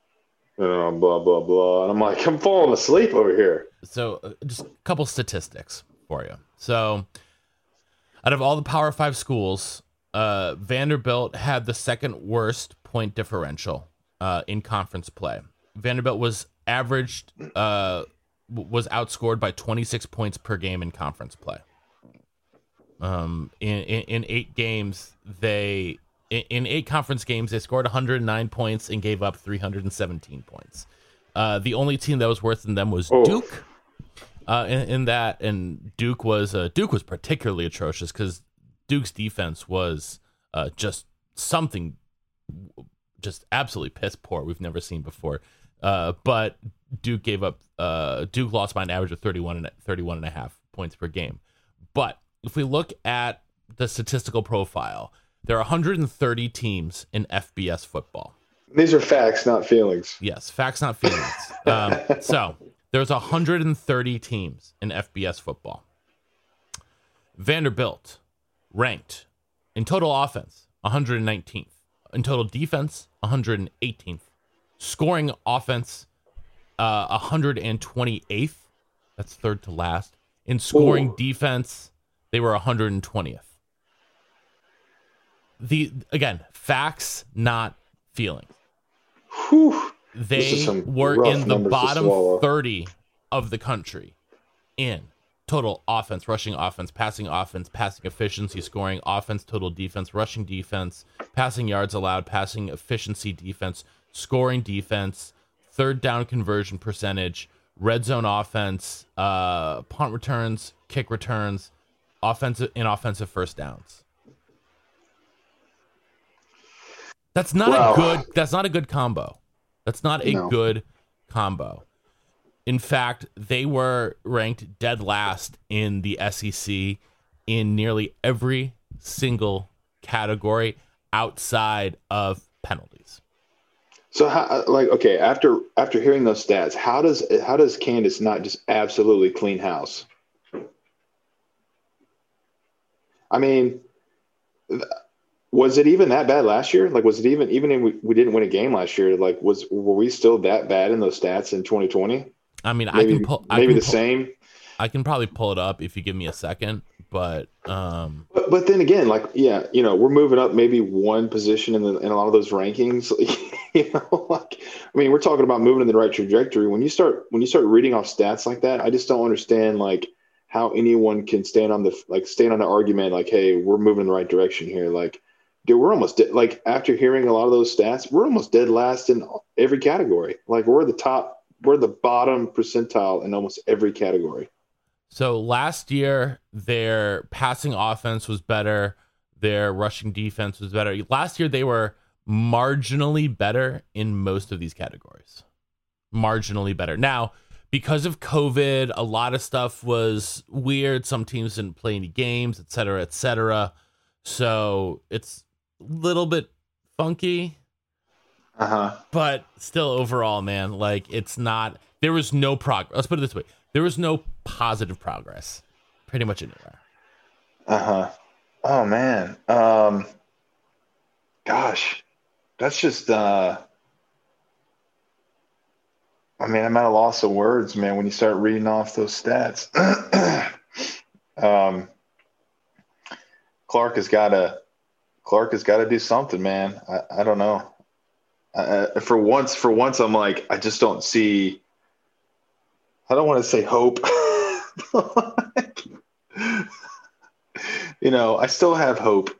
you know, blah blah blah. And I'm like, I'm falling asleep over here. So, uh, just a couple statistics for you. So, out of all the Power Five schools, uh, Vanderbilt had the second worst point differential. uh, in conference play. Vanderbilt was averaged uh, was outscored by 26 points per game in conference play. Um, in, in, in eight games, they in, eight conference games they scored 109 points and gave up 317 points. Uh, the only team that was worse than them was oh. Duke. Uh, in, in, that, and Duke was uh, Duke was particularly atrocious because Duke's defense was uh, just something, just absolutely piss poor. We've never seen before. Uh, but Duke gave up. Uh, Duke lost by an average of 31 and 31 and a half points per game. But if we look at the statistical profile, there are 130 teams in FBS football. These are facts, not feelings. Yes, facts, not feelings. um, so there's 130 teams in FBS football. Vanderbilt ranked in total offense 119th, in total defense 118th, scoring offense uh 128th. That's third to last. In scoring Ooh. defense, they were 120th. The again, facts, not feelings. Whew. They were in the bottom 30 of the country in total offense, rushing offense, passing offense, passing efficiency, scoring offense, total defense, rushing defense, passing yards allowed, passing efficiency defense, scoring defense, third down conversion percentage, red zone offense, uh, punt returns, kick returns, offensive and offensive first downs. That's not wow. a good. That's not a good combo. That's not a no. good combo. In fact, they were ranked dead last in the SEC in nearly every single category outside of penalties. So how like okay, after after hearing those stats, how does how does Candice not just absolutely clean house? I mean, was it even that bad last year? Like, was it even even if we, we didn't win a game last year? Like, was were we still that bad in those stats in 2020? I mean, maybe, I can pull maybe can the pull, same. I can probably pull it up if you give me a second, but um, but, but then again, like yeah, you know, we're moving up maybe one position in the in a lot of those rankings. you know, like I mean, we're talking about moving in the right trajectory. When you start when you start reading off stats like that, I just don't understand like how anyone can stand on the like stand on the argument like, hey, we're moving in the right direction here. Like, dude, we're almost de- like after hearing a lot of those stats, we're almost dead last in every category. Like we're the top, we're the bottom percentile in almost every category. So last year, their passing offense was better. Their rushing defense was better. Last year, they were marginally better in most of these categories. Marginally better. Now, because of COVID, a lot of stuff was weird. Some teams didn't play any games, et cetera, et cetera. So it's little bit funky. Uh huh. But still, overall, man, like it's not. There was no progress. Let's put it this way: there was no positive progress, pretty much anywhere. Uh huh. Oh man. Um. Gosh, that's just. uh I mean, I'm at a loss of words, man, when you start reading off those stats. um, Clark has got to Clark has got to do something, man. I, I don't know. Uh, for once, for once, I'm like, I just don't see. I don't want to say hope. you know, I still have hope,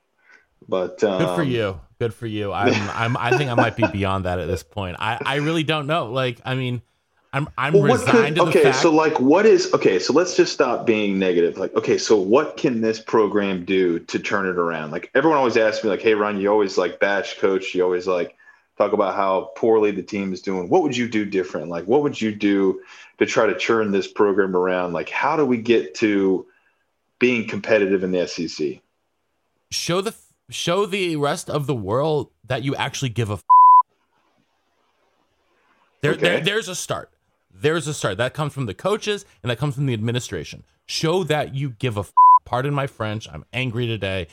but um, good for um, you. Good for you. I'm, I'm, I think I might be beyond that at this point. I, I really don't know. Like, I mean, I'm, I'm well, resigned could, okay, fact- so like, what is okay? So let's just stop being negative. Like, okay, so what can this program do to turn it around? Like, everyone always asks me, like, hey, Ron, you always like bash coach. You always like talk about how poorly the team is doing. What would you do different? Like, what would you do to try to turn this program around? Like, how do we get to being competitive in the SEC? Show the show the rest of the world that you actually give a. F- there, okay. there, there's a start. There's a start. That comes from the coaches and that comes from the administration. Show that you give a. F- Pardon my French. I'm angry today.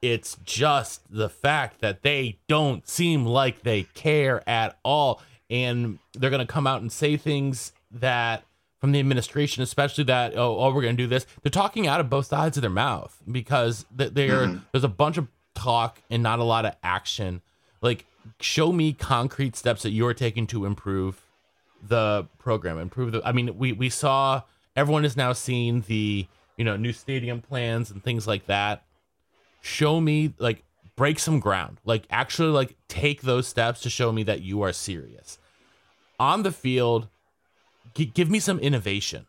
It's just the fact that they don't seem like they care at all, and they're gonna come out and say things that from the administration, especially that oh, oh we're gonna do this. They're talking out of both sides of their mouth because they're, mm-hmm. there's a bunch of talk and not a lot of action. Like show me concrete steps that you're taking to improve the program, improve the. I mean, we we saw everyone is now seeing the you know new stadium plans and things like that. Show me like break some ground, like actually like take those steps to show me that you are serious on the field. G- give me some innovation.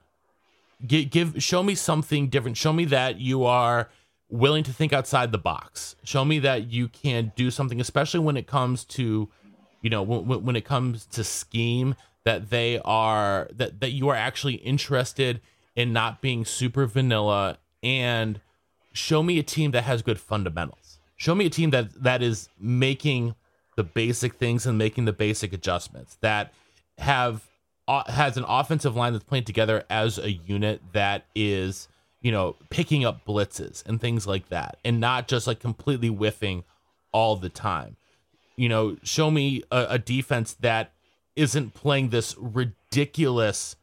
G- give show me something different. Show me that you are willing to think outside the box. Show me that you can do something, especially when it comes to, you know, when, when it comes to scheme, that they are that that you are actually interested in not being super vanilla and show me a team that has good fundamentals. Show me a team that that is making the basic things and making the basic adjustments that have uh, has an offensive line that's playing together as a unit that is you know, picking up blitzes and things like that, and not just like completely whiffing all the time. You know, show me a, a defense that isn't playing this ridiculous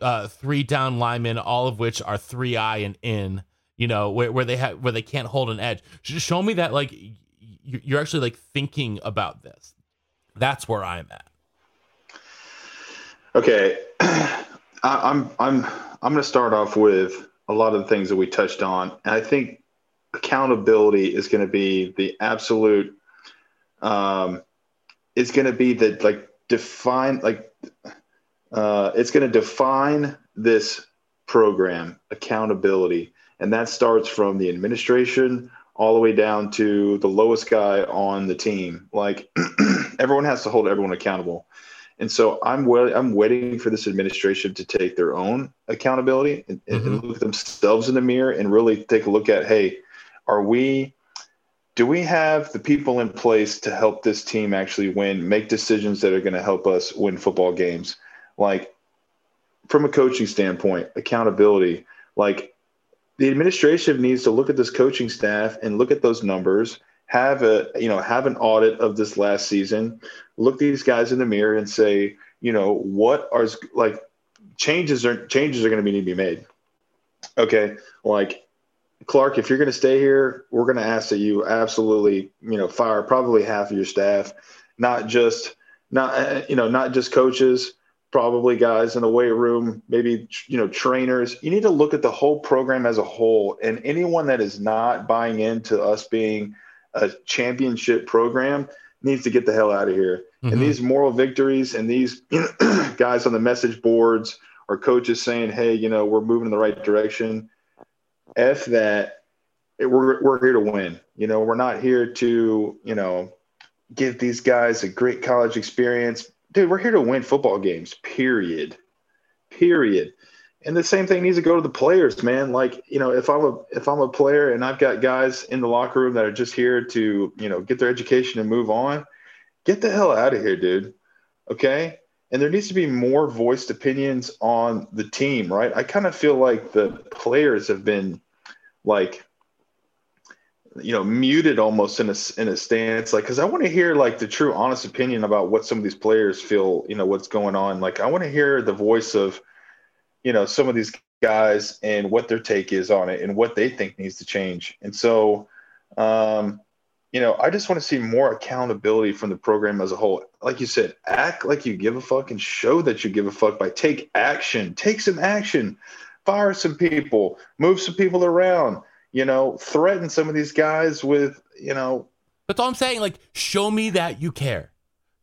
uh, three down linemen, all of which are three eye and in. You know, where, where they have where they can't hold an edge. Just show me that like you're actually like thinking about this. That's where I'm at. Okay, I, I'm I'm I'm going to start off with a lot of the things that we touched on. And I think accountability is going to be the absolute, um, it's going to be the like define, like, uh, it's going to define this program accountability. And that starts from the administration all the way down to the lowest guy on the team. Like everyone has to hold everyone accountable. And so I'm well, I'm waiting for this administration to take their own accountability and, mm-hmm. and look themselves in the mirror and really take a look at, hey, are we do we have the people in place to help this team actually win, make decisions that are going to help us win football games? Like from a coaching standpoint, accountability, like the administration needs to look at this coaching staff and look at those numbers have a you know have an audit of this last season look these guys in the mirror and say you know what are like changes are changes are going to be need to be made okay like clark if you're going to stay here we're going to ask that you absolutely you know fire probably half of your staff not just not you know not just coaches probably guys in the weight room maybe you know trainers you need to look at the whole program as a whole and anyone that is not buying into us being a championship program needs to get the hell out of here. Mm-hmm. And these moral victories and these guys on the message boards or coaches saying, "Hey, you know, we're moving in the right direction." F that. We're we're here to win. You know, we're not here to you know give these guys a great college experience, dude. We're here to win football games. Period. Period and the same thing needs to go to the players, man. Like, you know, if I'm a if I'm a player and I've got guys in the locker room that are just here to, you know, get their education and move on, get the hell out of here, dude. Okay? And there needs to be more voiced opinions on the team, right? I kind of feel like the players have been like you know muted almost in a in a stance like cuz I want to hear like the true honest opinion about what some of these players feel, you know, what's going on. Like I want to hear the voice of you know some of these guys and what their take is on it and what they think needs to change. And so, um, you know, I just want to see more accountability from the program as a whole. Like you said, act like you give a fuck and show that you give a fuck by take action, take some action, fire some people, move some people around, you know, threaten some of these guys with, you know. That's all I'm saying. Like, show me that you care.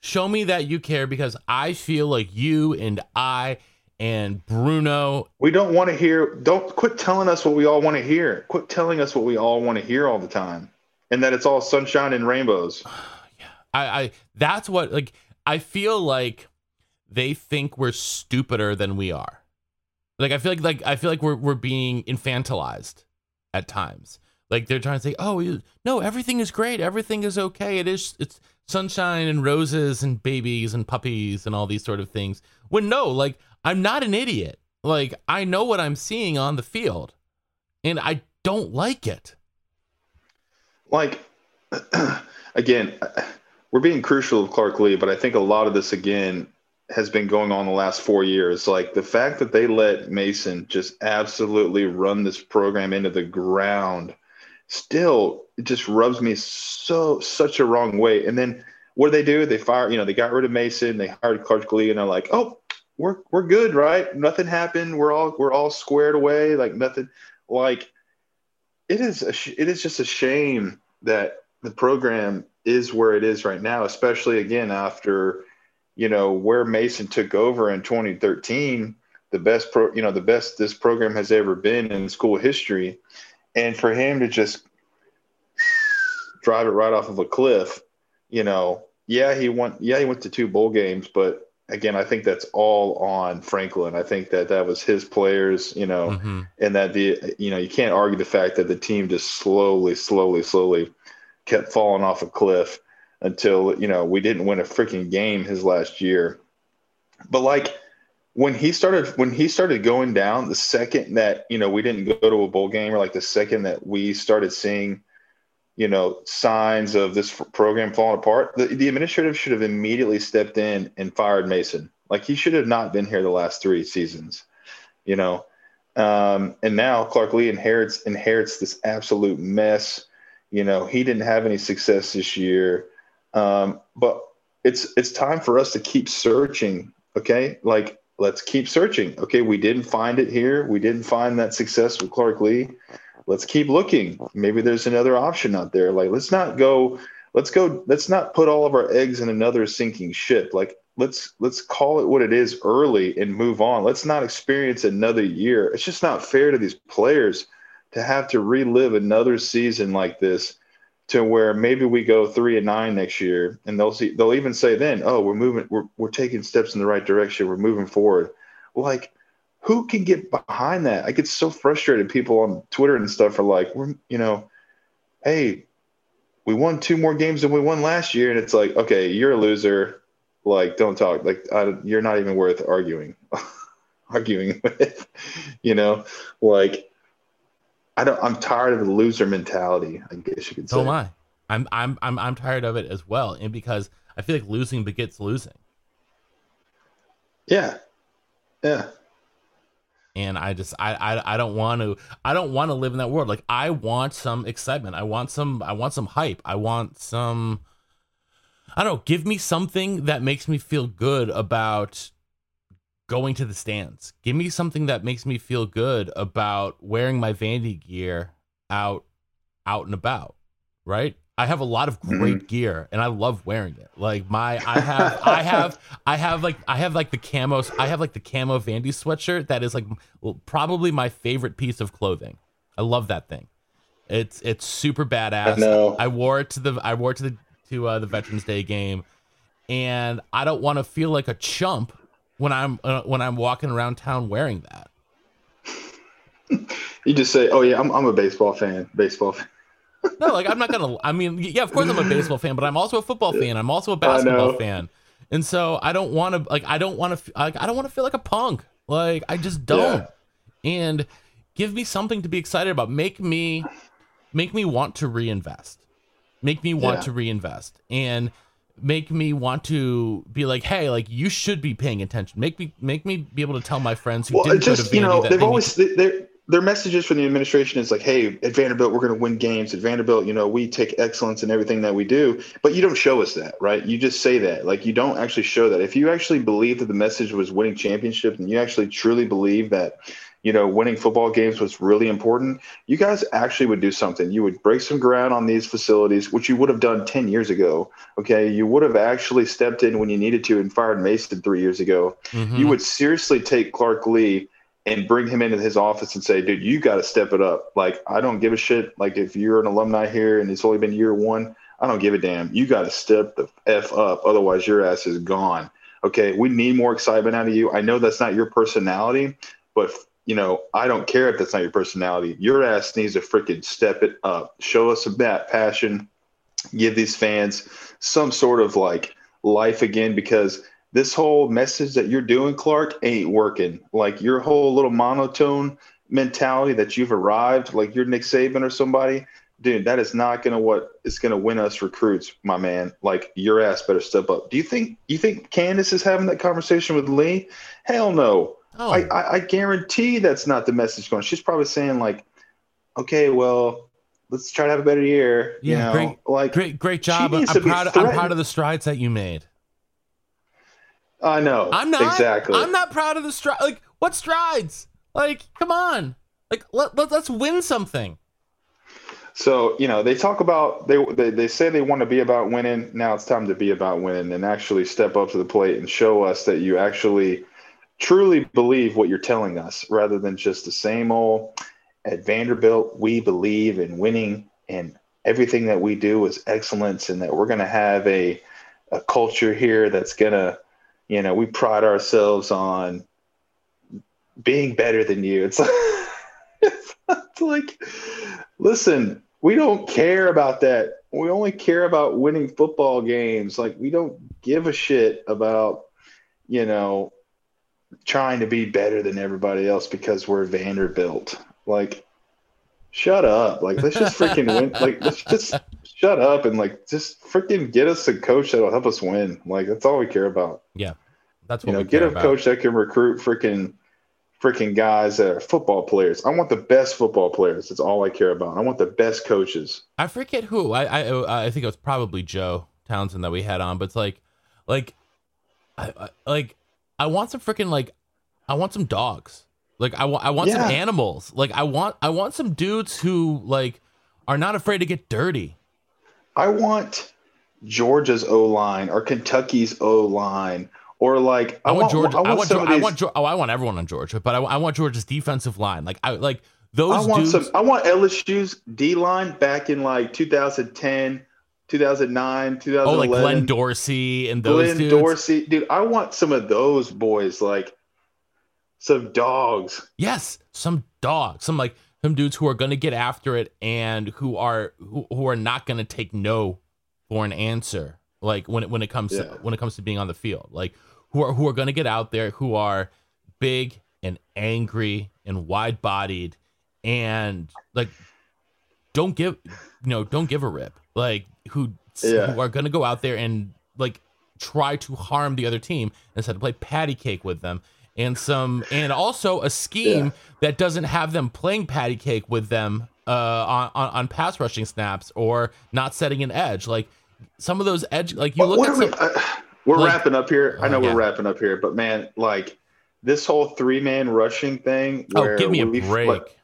Show me that you care because I feel like you and I and Bruno. We don't want to hear, don't quit telling us what we all want to hear. Quit telling us what we all want to hear all the time and that it's all sunshine and rainbows. yeah. I, I, that's what, like, I feel like they think we're stupider than we are. Like, I feel like, like, I feel like we're, we're being infantilized at times. Like, they're trying to say, oh, no, everything is great. Everything is okay. It is, it's sunshine and roses and babies and puppies and all these sort of things. When no, like, I'm not an idiot. Like I know what I'm seeing on the field and I don't like it. Like again, we're being crucial of Clark Lea, but I think a lot of this again has been going on the last 4 years. Like the fact that they let Mason just absolutely run this program into the ground still it just rubs me so such a wrong way. And then what do they do? They fire, you know, they got rid of Mason, they hired Clark Lea, and they're like, oh, we're we're good, right? Nothing happened. We're all we're all squared away. Like nothing. Like it is a sh- it is just a shame that the program is where it is right now, especially again after you know where Mason took over in 2013, the best pro, you know, the best this program has ever been in school history, and for him to just drive it right off of a cliff, you know, yeah, he went, yeah, he went to two bowl games, but again, I think that's all on Franklin. I think that that was his players, you know, mm-hmm. and that the, you know, you can't argue the fact that the team just slowly, slowly, slowly kept falling off a cliff until, you know, we didn't win a freaking game his last year. But like when he started, when he started going down, the second that, you know, we didn't go to a bowl game or like the second that we started seeing, you know, signs of this program falling apart, the, the administrative should have immediately stepped in and fired Mason. Like he should have not been here the last three seasons, you know. Um, and now Clark Lea inherits inherits this absolute mess. You know, he didn't have any success this year, um, but it's it's time for us to keep searching. Okay, like let's keep searching. Okay, we didn't find it here. We didn't find that success with Clark Lea let's keep looking. Maybe there's another option out there. Like, let's not go, let's go, let's not put all of our eggs in another sinking ship. Like, let's let's call it what it is early and move on. Let's not experience another year. It's just not fair to these players to have to relive another season like this to where maybe we go three and nine next year and they'll see they'll even say then, oh, we're moving, we're we're taking steps in the right direction, we're moving forward. Like who can get behind that? I get so frustrated. People on Twitter and stuff are like, we're, you know, hey, we won two more games than we won last year. And it's like, okay, you're a loser. Like, don't talk. Like, I, you're not even worth arguing, arguing with, you know, like, I don't, I'm tired of the loser mentality. I guess you could say. So am I. I'm, I'm, I'm, I'm tired of it as well. And because I feel like losing begets losing. Yeah. Yeah and I just I I, I don't want to I don't want to live in that world. Like I want some excitement. I want some I want some hype. I want some I don't know, give me something that makes me feel good about going to the stands. Give me something that makes me feel good about wearing my Vandy gear out out and about, right? I have a lot of great mm-hmm. gear and I love wearing it. Like my I have I have I have like I have like the camo I have like the camo Vandy sweatshirt that is like probably my favorite piece of clothing. I love that thing. It's it's super badass. I, know. I wore it to the I wore it to the to uh, the Veterans Day game and I don't want to feel like a chump when I'm uh, when I'm walking around town wearing that. you just say, "Oh yeah, I'm I'm a baseball fan." Baseball fan no, like I'm not gonna. I mean, yeah, of course I'm a baseball fan, but I'm also a football fan. I'm also a basketball fan, and so I don't want to like I don't want to like I don't want to feel like a punk. Like I just don't. Yeah. And give me something to be excited about. Make me make me want to reinvest. Make me want yeah. to reinvest and make me want to be like, hey, like you should be paying attention. Make me make me be able to tell my friends who well, didn't just, go to Vandy you know, they've always they their messages from the administration is like, hey, at Vanderbilt, we're going to win games. At Vanderbilt, you know, we take excellence in everything that we do. But you don't show us that, right? You just say that. Like, you don't actually show that. If you actually believe that the message was winning championships and you actually truly believe that, you know, winning football games was really important, you guys actually would do something. You would break some ground on these facilities, which you would have done 10 years ago. Okay. You would have actually stepped in when you needed to and fired Mason three years ago. Mm-hmm. You would seriously take Clark Lea and bring him into his office and say, dude, you got to step it up. Like, I don't give a shit. Like, if you're an alumni here and it's only been year one, I don't give a damn. You got to step the F up. Otherwise, your ass is gone. Okay. We need more excitement out of you. I know that's not your personality, but, you know, I don't care if that's not your personality. Your ass needs to freaking step it up. Show us that passion. Give these fans some sort of like life again because this whole message that you're doing, Clark, ain't working. Like your whole little monotone mentality that you've arrived, like you're Nick Saban or somebody, dude, that is not gonna what is gonna win us recruits, my man. Like your ass better step up. Do you think you think Candice is having that conversation with Lea? Hell no. Oh. I, I, I guarantee that's not the message going. She's probably saying like, okay, well, let's try to have a better year. You Yeah, know, great- like Great, great job. I'm proud. I'm proud of the strides that you made. I know. I'm not. exactly. I'm not proud of the stride. Like, what strides? Like, come on. Like, let, let let's win something. So you know they talk about they, they they say they want to be about winning. Now it's time to be about winning and actually step up to the plate and show us that you actually truly believe what you're telling us, rather than just the same old. At Vanderbilt, we believe in winning, and everything that we do is excellence, and that we're going to have a a culture here that's going to, you know, we pride ourselves on being better than you. It's like, it's like listen, we don't care about that. We only care about winning football games. Like we don't give a shit about, you know, trying to be better than everybody else because we're Vanderbilt. Like shut up. Like let's just freaking win. Like let's just shut up and like just freaking get us a coach that'll help us win. Like that's all we care about. Yeah, that's what You know, get a about. coach that can recruit freaking freaking guys that are football players. I want the best football players. That's all I care about. I want the best coaches. I forget who. I I I think it was probably Joe Townsend that we had on, but it's like, like, I, I like I want some freaking like, I want some dogs. Like I want I want some animals. Like I want I want some dudes who like are not afraid to get dirty. I want Georgia's O line or Kentucky's O line or like I, want Georgia. I want, Geor- of I want oh I want everyone on Georgia, but I, I want Georgia's defensive line. Like I like those I want dudes. some I want LSU's D line back in like 2010, 2009, 2011. oh, like Glenn Dorsey and those Glenn dudes. Dorsey, dude. I want some of those boys, like some dogs. Yes, some dogs, some like some dudes who are going to get after it and who are who, who are not going to take no for an answer. Like when it when it comes Yeah. to when it comes to being on the field, like who are who are going to get out there, who are big and angry and wide bodied, and like don't give you know don't give a rip. Like who Yeah. who are going to go out there and like try to harm the other team instead of play patty cake with them and some and also a scheme Yeah. that doesn't have them playing patty cake with them uh on, on on pass rushing snaps or not setting an edge like some of those edge like you look what at are we, uh, we're like- wrapping up here. I know Oh, yeah. we're wrapping up here, but man, like this whole three man rushing thing. oh give me a break Like,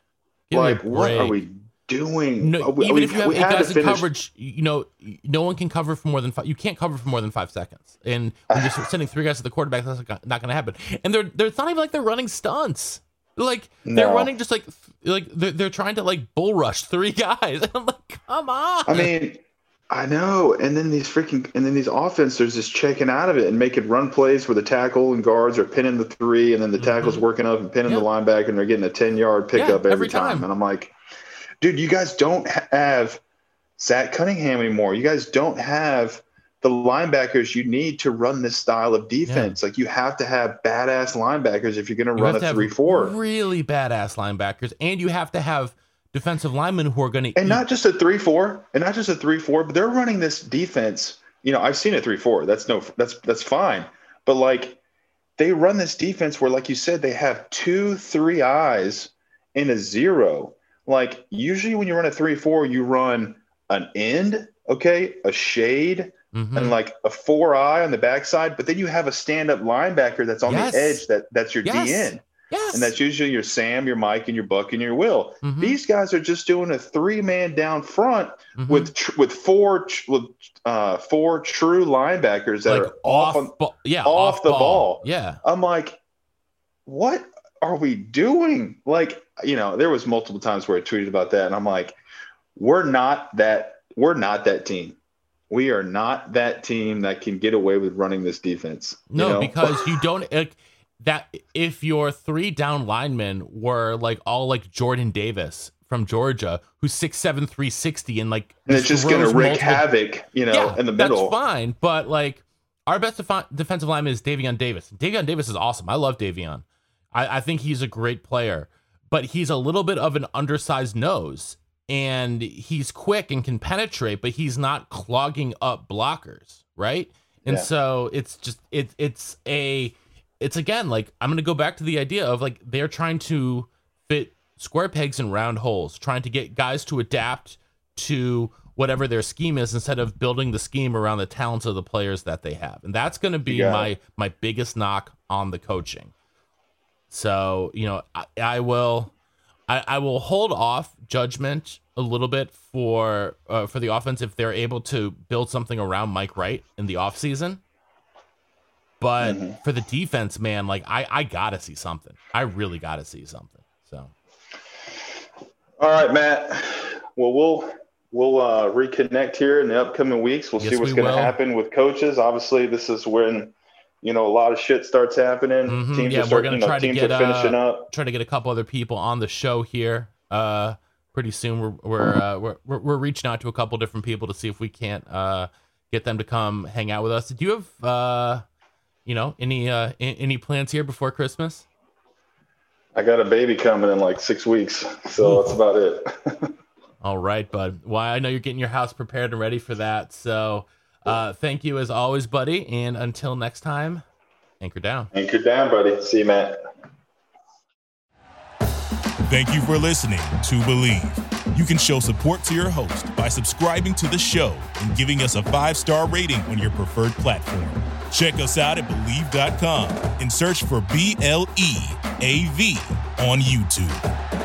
give like, what are we doing? no, we- even if you have eight guys in coverage, you know, no one can cover for more than five. You can't cover for more than five seconds, and when you're sending three guys to the quarterback, that's not going to happen. And they're they're it's not even like they're running stunts. Like they're No. running just like like they're, they're trying to like bull rush three guys. And I'm like, come on. I mean, I know. And then these freaking, and then these offenses just checking out of it and making run plays where the tackle and guards are pinning the three, and then the tackle's working up and pinning the Mm-hmm. Linebacker, and they're getting a ten yard pickup every every, time. time. And I'm like, dude, you guys don't have Zach Cunningham anymore. You guys don't have the linebackers you need to run this style of defense. Like you have to have badass linebackers if you're going to run a three four. really badass linebackers, and you have to have defensive linemen who are going to and not just a three four, and not just a three four, but they're running this defense. You know, I've seen a three four. That's no, that's that's fine. But like, they run this defense where, like you said, they have two, three eyes and a zero. Like usually when you run a three four, you run an end, okay, a shade, Mhm. and like a four eye on the backside. But then you have a stand up linebacker that's on Yes. the edge. That that's your Yes. DN, yes, and that's usually your Sam, your Mike, and your Buck and your Will. Mhm. These guys are just doing a three man down front Mhm. with tr- with four tr- with uh, four true linebackers that like are off, off. On, ball, yeah, off the ball. yeah. I'm like, what are we doing? Like, you know, there was multiple times where I tweeted about that, and I'm like, we're not that. We're not that team. We are not that team that can get away with running this defense. you No, know? because you don't like that. If your three down linemen were like all like Jordan Davis from Georgia, who's six seven three sixty, and like and it's just to wreak multiple- havoc, you know, yeah, in the middle. That's fine, but like our best defi- defensive lineman is Daevion Davis. Daevion Davis is awesome. I love Daevion. I, I think he's a great player, but he's a little bit of an undersized nose, and he's quick and can penetrate, but he's not clogging up blockers, right? And Yeah. so it's just it it's a it's again like I'm gonna go back to the idea of like they're trying to fit square pegs in round holes, trying to get guys to adapt to whatever their scheme is instead of building the scheme around the talents of the players that they have. And that's going to be my my biggest knock on the coaching. So, you know, I, I will I, I will hold off judgment a little bit for uh, for the offense if they're able to build something around Mike Wright in the offseason. But mm-hmm. for the defense, man, like I, I gotta see something. I really gotta see something. So all right, Matt. Well we'll we'll uh, reconnect here in the upcoming weeks. We'll yes, see what's we gonna happen with coaches. Obviously, this is when you know, a lot of shit starts happening. Mm-hmm. Teams yeah, are starting, we're gonna try know, to get finishing uh, up. Try to get a couple other people on the show here. Uh, pretty soon we're we're, uh, we're we're we're reaching out to a couple different people to see if we can't uh get them to come hang out with us. Do you have uh you know any uh any plans here before Christmas? I got a baby coming in like six weeks, so Ooh. that's about it. All right, bud. Well, I know you're getting your house prepared and ready for that. So uh, thank you as always, buddy. And until next time, anchor down. Anchor down, buddy. See you, Matt. Thank you for listening to Bleav. You can show support to your host by subscribing to the show and giving us a five star rating on your preferred platform. Check us out at Bleav.com and search for B L E A V on YouTube.